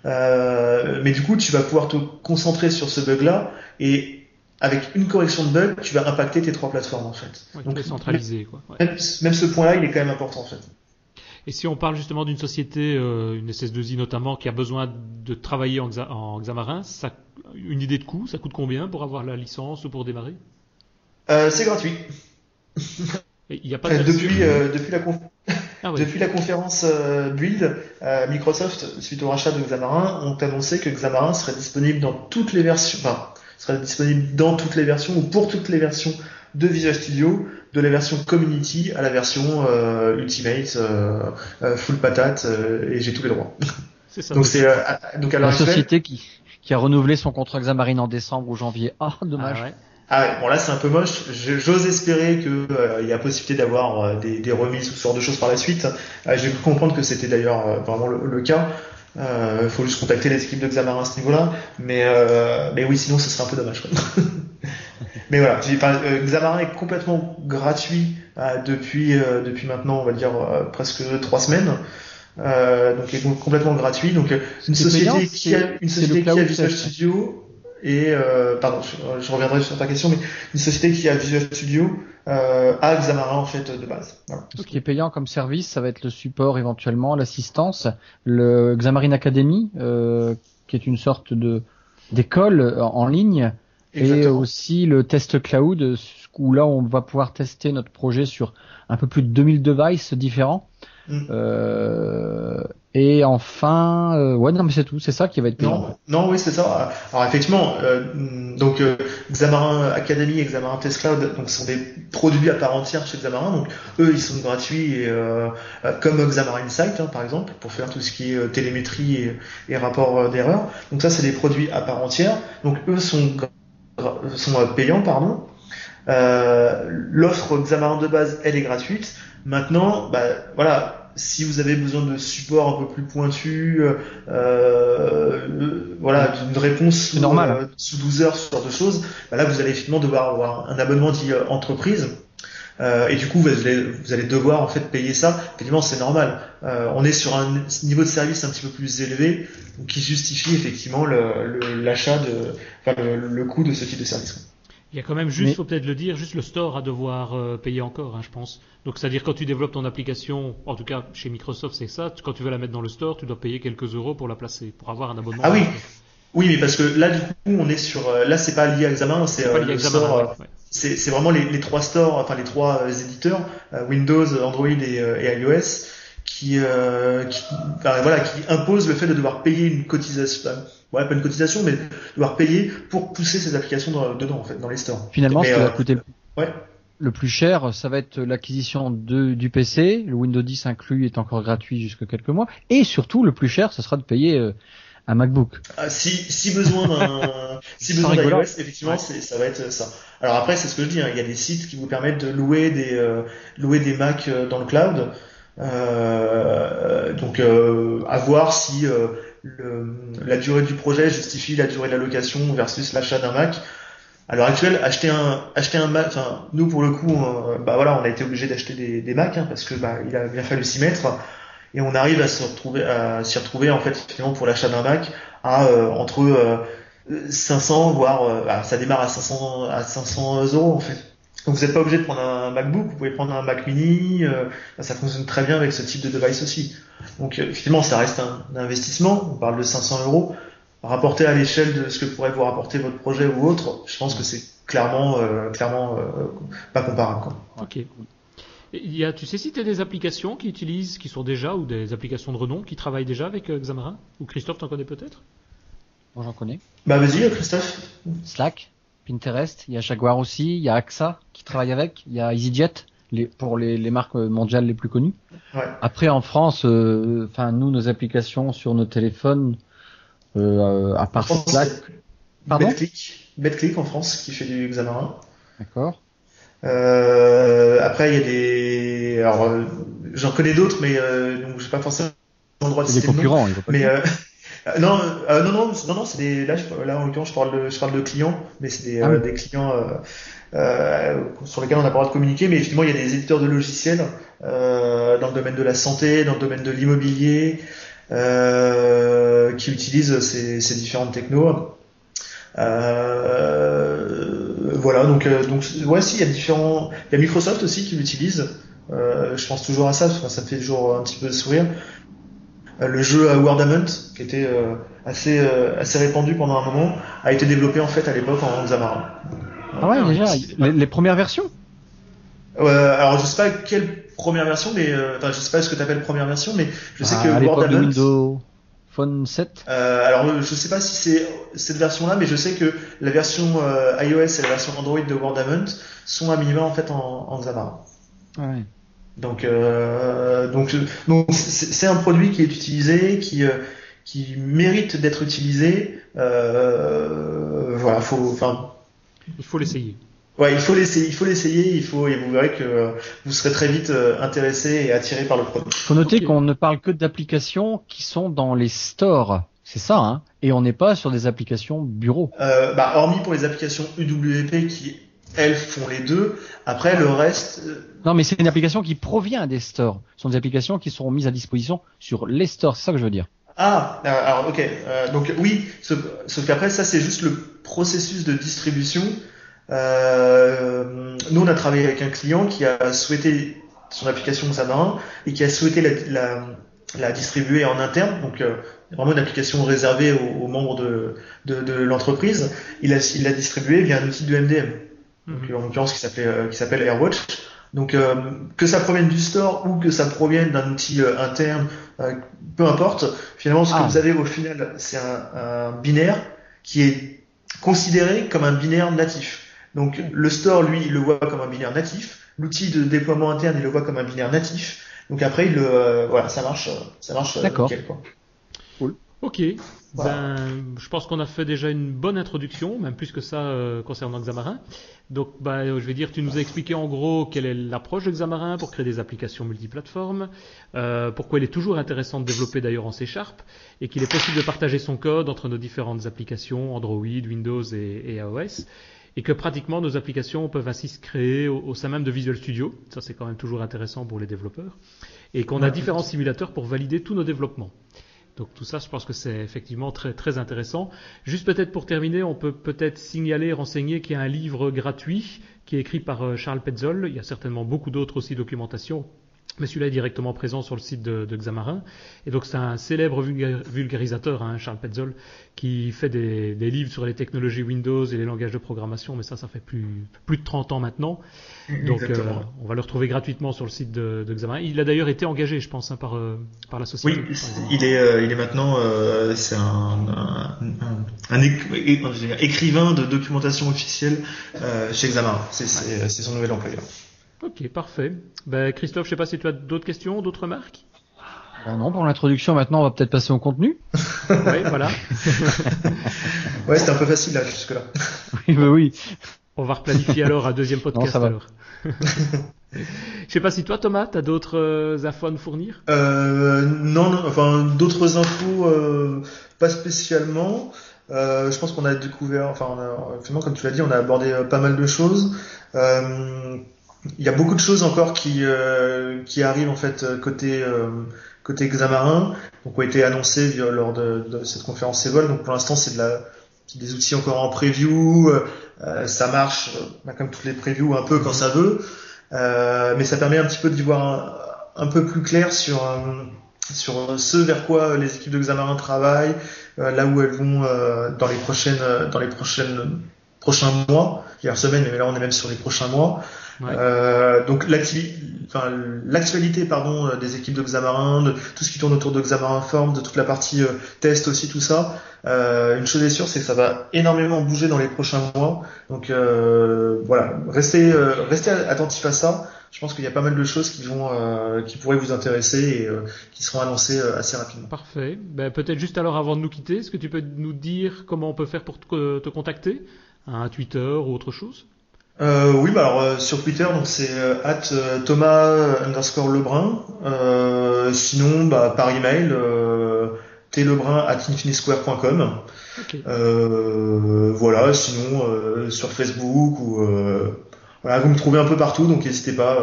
euh, mais du coup, tu vas pouvoir te concentrer sur ce bug-là et avec une correction de bug, tu vas impacter tes trois plateformes en fait. Donc centralisé quoi. Même, ce point-là, il est quand même important en fait. Et si on parle justement d'une société, euh, une SS2I notamment, qui a besoin de travailler en, en Xamarin, ça, une idée de coût, ça coûte combien pour avoir la licence ou pour démarrer? Euh, C'est gratuit. Il y a pas de depuis, euh, depuis la conf... Ah Depuis la conférence euh, Build, euh, Microsoft, suite au rachat de Xamarin, ont annoncé que Xamarin serait disponible dans toutes les versions, enfin, serait disponible dans toutes les versions ou pour toutes les versions de Visual Studio, de la version Community à la version euh, Ultimate, full patate, et j'ai tous les droits. C'est ça. donc c'est donc à la société qui qui a renouvelé son contrat Xamarin en décembre ou janvier. Ah, dommage. Ah ah bon là c'est un peu moche. J'ose espérer qu'il euh, y a possibilité d'avoir euh, des, des, remises ou ce genre de choses par la suite. Euh, J'ai pu comprendre que c'était d'ailleurs vraiment le, cas. Il faut juste contacter les équipes de Xamarin à ce niveau-là. Mais, mais oui, sinon ce serait un peu dommage. mais voilà, Xamarin est complètement gratuit depuis depuis maintenant, on va dire presque trois semaines. donc est complètement gratuit. Donc une société qui a une société qui a Visual Studio et euh, pardon, je, reviendrai sur ta question, mais une société qui a Visual Studio euh, a Xamarin en fait de base. Ce qui est payant comme service, ça va être le support éventuellement, l'assistance, le Xamarin Academy, euh, qui est une sorte de d'école en ligne, et aussi le test cloud, où là on va pouvoir tester notre projet sur un peu plus de 2000 devices différents. Mm. Euh, et enfin, euh, ouais, non, mais c'est tout. C'est ça qui va être Non, non, oui, c'est ça. Alors effectivement, euh, donc euh, Xamarin Academy et Xamarin Test Cloud, donc sont des produits à part entière chez Xamarin. Donc eux, ils sont gratuits et comme Xamarin Insight, hein, par exemple, pour faire tout ce qui est télémétrie et, et rapport d'erreur. Donc ça, c'est des produits à part entière. Donc eux sont sont payants, pardon. L'offre Xamarin de base, elle est gratuite. Maintenant, bah, voilà, si vous avez besoin de support un peu plus pointu, euh, euh voilà, d'une réponse normal. Euh, sous 12 heures, ce genre de choses, bah là vous allez effectivement devoir avoir un abonnement dit euh, entreprise. et du coup, vous allez, vous allez, devoir en fait payer ça. Effectivement, c'est normal. on est sur un niveau de service un petit peu plus élevé, qui justifie effectivement l'achat de, enfin, le, le coût de ce type de service. Il y a quand même juste, faut peut-être le dire, juste le store à devoir euh, payer encore, hein, je pense. Donc c'est-à-dire quand tu développes ton application, en tout cas chez Microsoft c'est ça, quand tu veux la mettre dans le store, tu dois payer quelques euros pour la placer, pour avoir un abonnement. Ah oui. Oui, mais parce que là du coup on est sur, euh, là c'est pas lié à Examen, c'est euh, le store. C'est vraiment les, les, trois stores, enfin les trois éditeurs, Windows, Android et, et iOS, qui, qui, voilà, qui imposent le fait de devoir payer une cotisation ouais, pas une cotisation, mais devoir payer pour pousser ces applications dedans, en fait, dans les stores. Finalement, ce qui va euh, coûter le plus cher, ça va être l'acquisition du PC. Le Windows 10 inclus est encore gratuit jusqu'à quelques mois. Et surtout, le plus cher, ce sera de payer euh, un MacBook. Ah, si, si besoin d'un, si besoin d'iOS, effectivement, ça va être ça. Alors après, c'est ce que je dis, hein, il y a des sites qui vous permettent de louer des, euh, louer des Mac dans le cloud. Euh, donc, à voir si le, la durée du projet justifie la durée de la location versus l'achat d'un Mac. À l'heure actuelle, acheter un acheter un Mac, enfin nous pour le coup, euh, bah voilà, on a été obligé d'acheter des, des Macs hein, parce que bah il a bien fallu s'y mettre et on arrive à se retrouver à s'y retrouver en fait finalement pour l'achat d'un Mac à euh, entre 500 euh, voire bah, ça démarre à 500 à 500 euros en fait. Donc vous n'êtes pas obligé de prendre un MacBook, vous pouvez prendre un Mac Mini, euh, ça fonctionne très bien avec ce type de device aussi. Donc euh, effectivement, ça reste un, investissement, on parle de 500 euros. Rapporté à l'échelle de ce que pourrait vous rapporter votre projet ou autre, je pense que c'est clairement, euh, clairement pas comparable. Quoi. Ok. Il y a, tu sais si tu as des applications qui utilisent, qui sont déjà, ou des applications de renom, qui travaillent déjà avec Xamarin? Ou Christophe, t'en connais peut-être? Moi j'en connais. Bah vas-y Christophe. Slack Pinterest, il y a Jaguar aussi, il y a AXA qui travaille avec, il y a EasyJet les, pour les, les marques mondiales les plus connues. Ouais. Après en France, euh, enfin nous nos applications sur nos téléphones, euh, à part Slack, pardon? BetClick, BetClick en France qui fait du Xamarin. D'accord. Euh, après il y a des, alors euh, j'en connais d'autres, mais euh, donc j'ai pas forcément le droit de citer. Des concurrents, il faut pas mais euh, non, euh, non, non, non, non, c'est des. Là, là, en l'occurrence, je parle de, je parle de clients, mais c'est des, ah euh, des clients sur lesquels on n'a pas le droit de communiquer. Mais effectivement, il y a des éditeurs de logiciels dans le domaine de la santé, dans le domaine de l'immobilier, qui utilisent ces, ces différentes technos. voilà, donc, donc, ouais, si, il y a différents. Il y a Microsoft aussi qui l'utilise. je pense toujours à ça, parce que ça me fait toujours un petit peu sourire. Euh, le jeu Wordament, qui était euh, assez euh, assez répandu pendant un moment, a été développé en fait à l'époque en Xamarin. Ah ouais, déjà les, premières versions? Euh, alors je sais pas quelle première version, mais enfin je sais pas ce que tu appelles première version, mais je sais ah, que à Wordament. De Windows Phone 7. Euh, alors je sais pas si c'est cette version-là, mais je sais que la version iOS et la version Android de Wordament sont à minima en fait en, en Xamarin. Ouais. Donc, euh, donc, donc c'est un produit qui est utilisé, qui, euh, qui mérite d'être utilisé. Euh, voilà, faut, enfin, il faut l'essayer. Ouais, il faut l'essayer, il faut l'essayer, il faut, et vous verrez que vous serez très vite intéressé et attiré par le produit. Il faut noter qu'on ne parle que d'applications qui sont dans les stores. C'est ça, hein. Et on n'est pas sur des applications bureau. Euh, bah, hormis pour les applications UWP qui elles font les deux. Après, le reste. Non, mais c'est une application qui provient des stores. Ce sont des applications qui seront mises à disposition sur les stores. C'est ça que je veux dire. Ah, alors ok. donc oui, sauf, qu'après ça c'est juste le processus de distribution. Euh, nous on a travaillé avec un client qui a souhaité son application Xamarin et qui a souhaité la, la, la distribuer en interne. Donc vraiment une application réservée aux, membres de, de, de l'entreprise. Il l'a il a distribué via un outil de MDM, donc, mhm. en l'occurrence qui s'appelle euh, qui s'appelle AirWatch. Donc euh, que ça provienne du store ou que ça provienne d'un outil euh, interne, peu importe. Finalement, ce que ah. vous avez au final, c'est un, un, binaire qui est considéré comme un binaire natif. Donc le store, lui, il le voit comme un binaire natif. L'outil de déploiement interne, il le voit comme un binaire natif. Donc après, il le, voilà, ça marche, ça marche nickel quoi. Ok, ben, je pense qu'on a fait déjà une bonne introduction, même plus que ça euh, concernant Xamarin. Donc, ben, je vais dire, tu nous as expliqué en gros quelle est l'approche de Xamarin pour créer des applications multiplateformes, euh, pourquoi il est toujours intéressant de développer d'ailleurs en C Sharp, et qu'il est possible de partager son code entre nos différentes applications, Android, Windows et, iOS, et que pratiquement nos applications peuvent ainsi se créer au, sein même de Visual Studio. Ça, c'est quand même toujours intéressant pour les développeurs. Et qu'on a différents simulateurs pour valider tous nos développements. Donc tout ça, je pense que c'est effectivement très très intéressant. Juste peut-être pour terminer, on peut peut-être signaler, renseigner qu'il y a un livre gratuit qui est écrit par euh, Charles Petzold. Il y a certainement beaucoup d'autres aussi documentations mais celui-là est directement présent sur le site de, de Xamarin. Et donc c'est un célèbre vulgarisateur, hein, Charles Petzold, qui fait des, des, livres sur les technologies Windows et les langages de programmation, mais ça, ça fait plus, plus de 30 ans maintenant. Donc euh, on va le retrouver gratuitement sur le site de, de Xamarin. Il a d'ailleurs été engagé, je pense, hein, par, euh, par la société. Oui, il est, euh, il est maintenant, c'est un, un, un, écrivain de documentation officielle chez Xamarin. C'est son nouvel employeur. Ok, parfait. Ben, Christophe, je sais pas si tu as d'autres questions, d'autres remarques? Ben Non, pour l'introduction, maintenant, on va peut-être passer au contenu. oui, voilà. ouais, c'était un peu facile là, jusque-là. oui, bah oui. On va replanifier alors un deuxième podcast non, alors. Je sais pas si toi, Thomas, tu as d'autres euh, infos à nous fournir? Euh, non, non, enfin d'autres infos, euh, pas spécialement. Euh, je pense qu'on a découvert, enfin, finalement, comme tu l'as dit, on a abordé pas mal de choses. Euh, il y a beaucoup de choses encore qui euh, qui arrivent en fait côté euh, côté Xamarin, donc ont été annoncées lors de, de, cette conférence Evol. Donc pour l'instant c'est de la des outils encore en preview, euh, ça marche bah, comme toutes les previews un peu quand ça veut, mais ça permet un petit peu d'y voir un, un, peu plus clair sur sur ce vers quoi les équipes de Xamarin travaillent, là où elles vont dans les prochaines dans les prochaines prochains mois, hier semaine, mais là on est même sur les prochains mois. Euh, donc l'actualité pardon euh, des équipes de Xamarin, de tout ce qui tourne autour de Xamarin Form, de toute la partie euh, test aussi tout ça. Euh, une chose est sûre, c'est que ça va énormément bouger dans les prochains mois. Donc voilà, restez restez attentif à ça. Je pense qu'il y a pas mal de choses qui vont qui pourraient vous intéresser et qui seront annoncées assez rapidement. Parfait. Ben, peut-être juste alors avant de nous quitter, est-ce que tu peux nous dire comment on peut faire pour te, te contacter, un Twitter ou autre chose? Euh, oui, bah alors euh, sur Twitter, donc c'est euh, at euh, Thomas underscore Lebrun. sinon, bah, par email, euh, tlebrun at infinisquare.com. voilà, sinon sur Facebook ou voilà, vous me trouvez un peu partout, donc n'hésitez pas.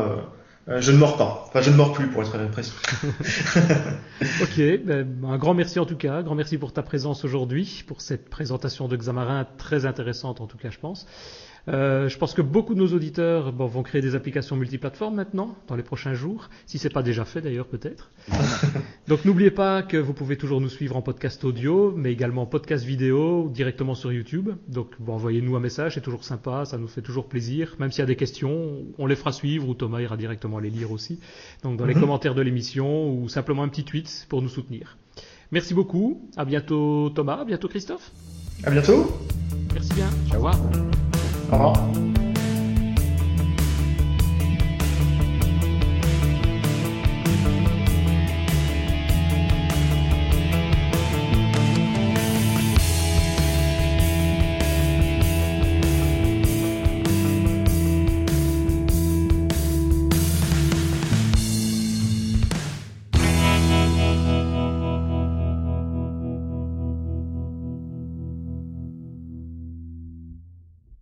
je ne mords pas. Enfin, je ne mords plus pour être précis. ok, ben, un grand merci en tout cas. Un grand merci pour ta présence aujourd'hui, pour cette présentation de Xamarin très intéressante en tout cas, je pense. Euh, je pense que beaucoup de nos auditeurs bon, vont créer des applications multiplateformes maintenant, dans les prochains jours, si c'est pas déjà fait d'ailleurs peut-être. Donc n'oubliez pas que vous pouvez toujours nous suivre en podcast audio, mais également en podcast vidéo, directement sur YouTube. Donc bon, envoyez-nous un message, c'est toujours sympa, ça nous fait toujours plaisir. Même s'il y a des questions, on les fera suivre ou Thomas ira directement les lire aussi. Donc dans les commentaires de l'émission ou simplement un petit tweet pour nous soutenir. Merci beaucoup, à bientôt Thomas, à bientôt Christophe. À bientôt. Merci bien, au revoir. 好。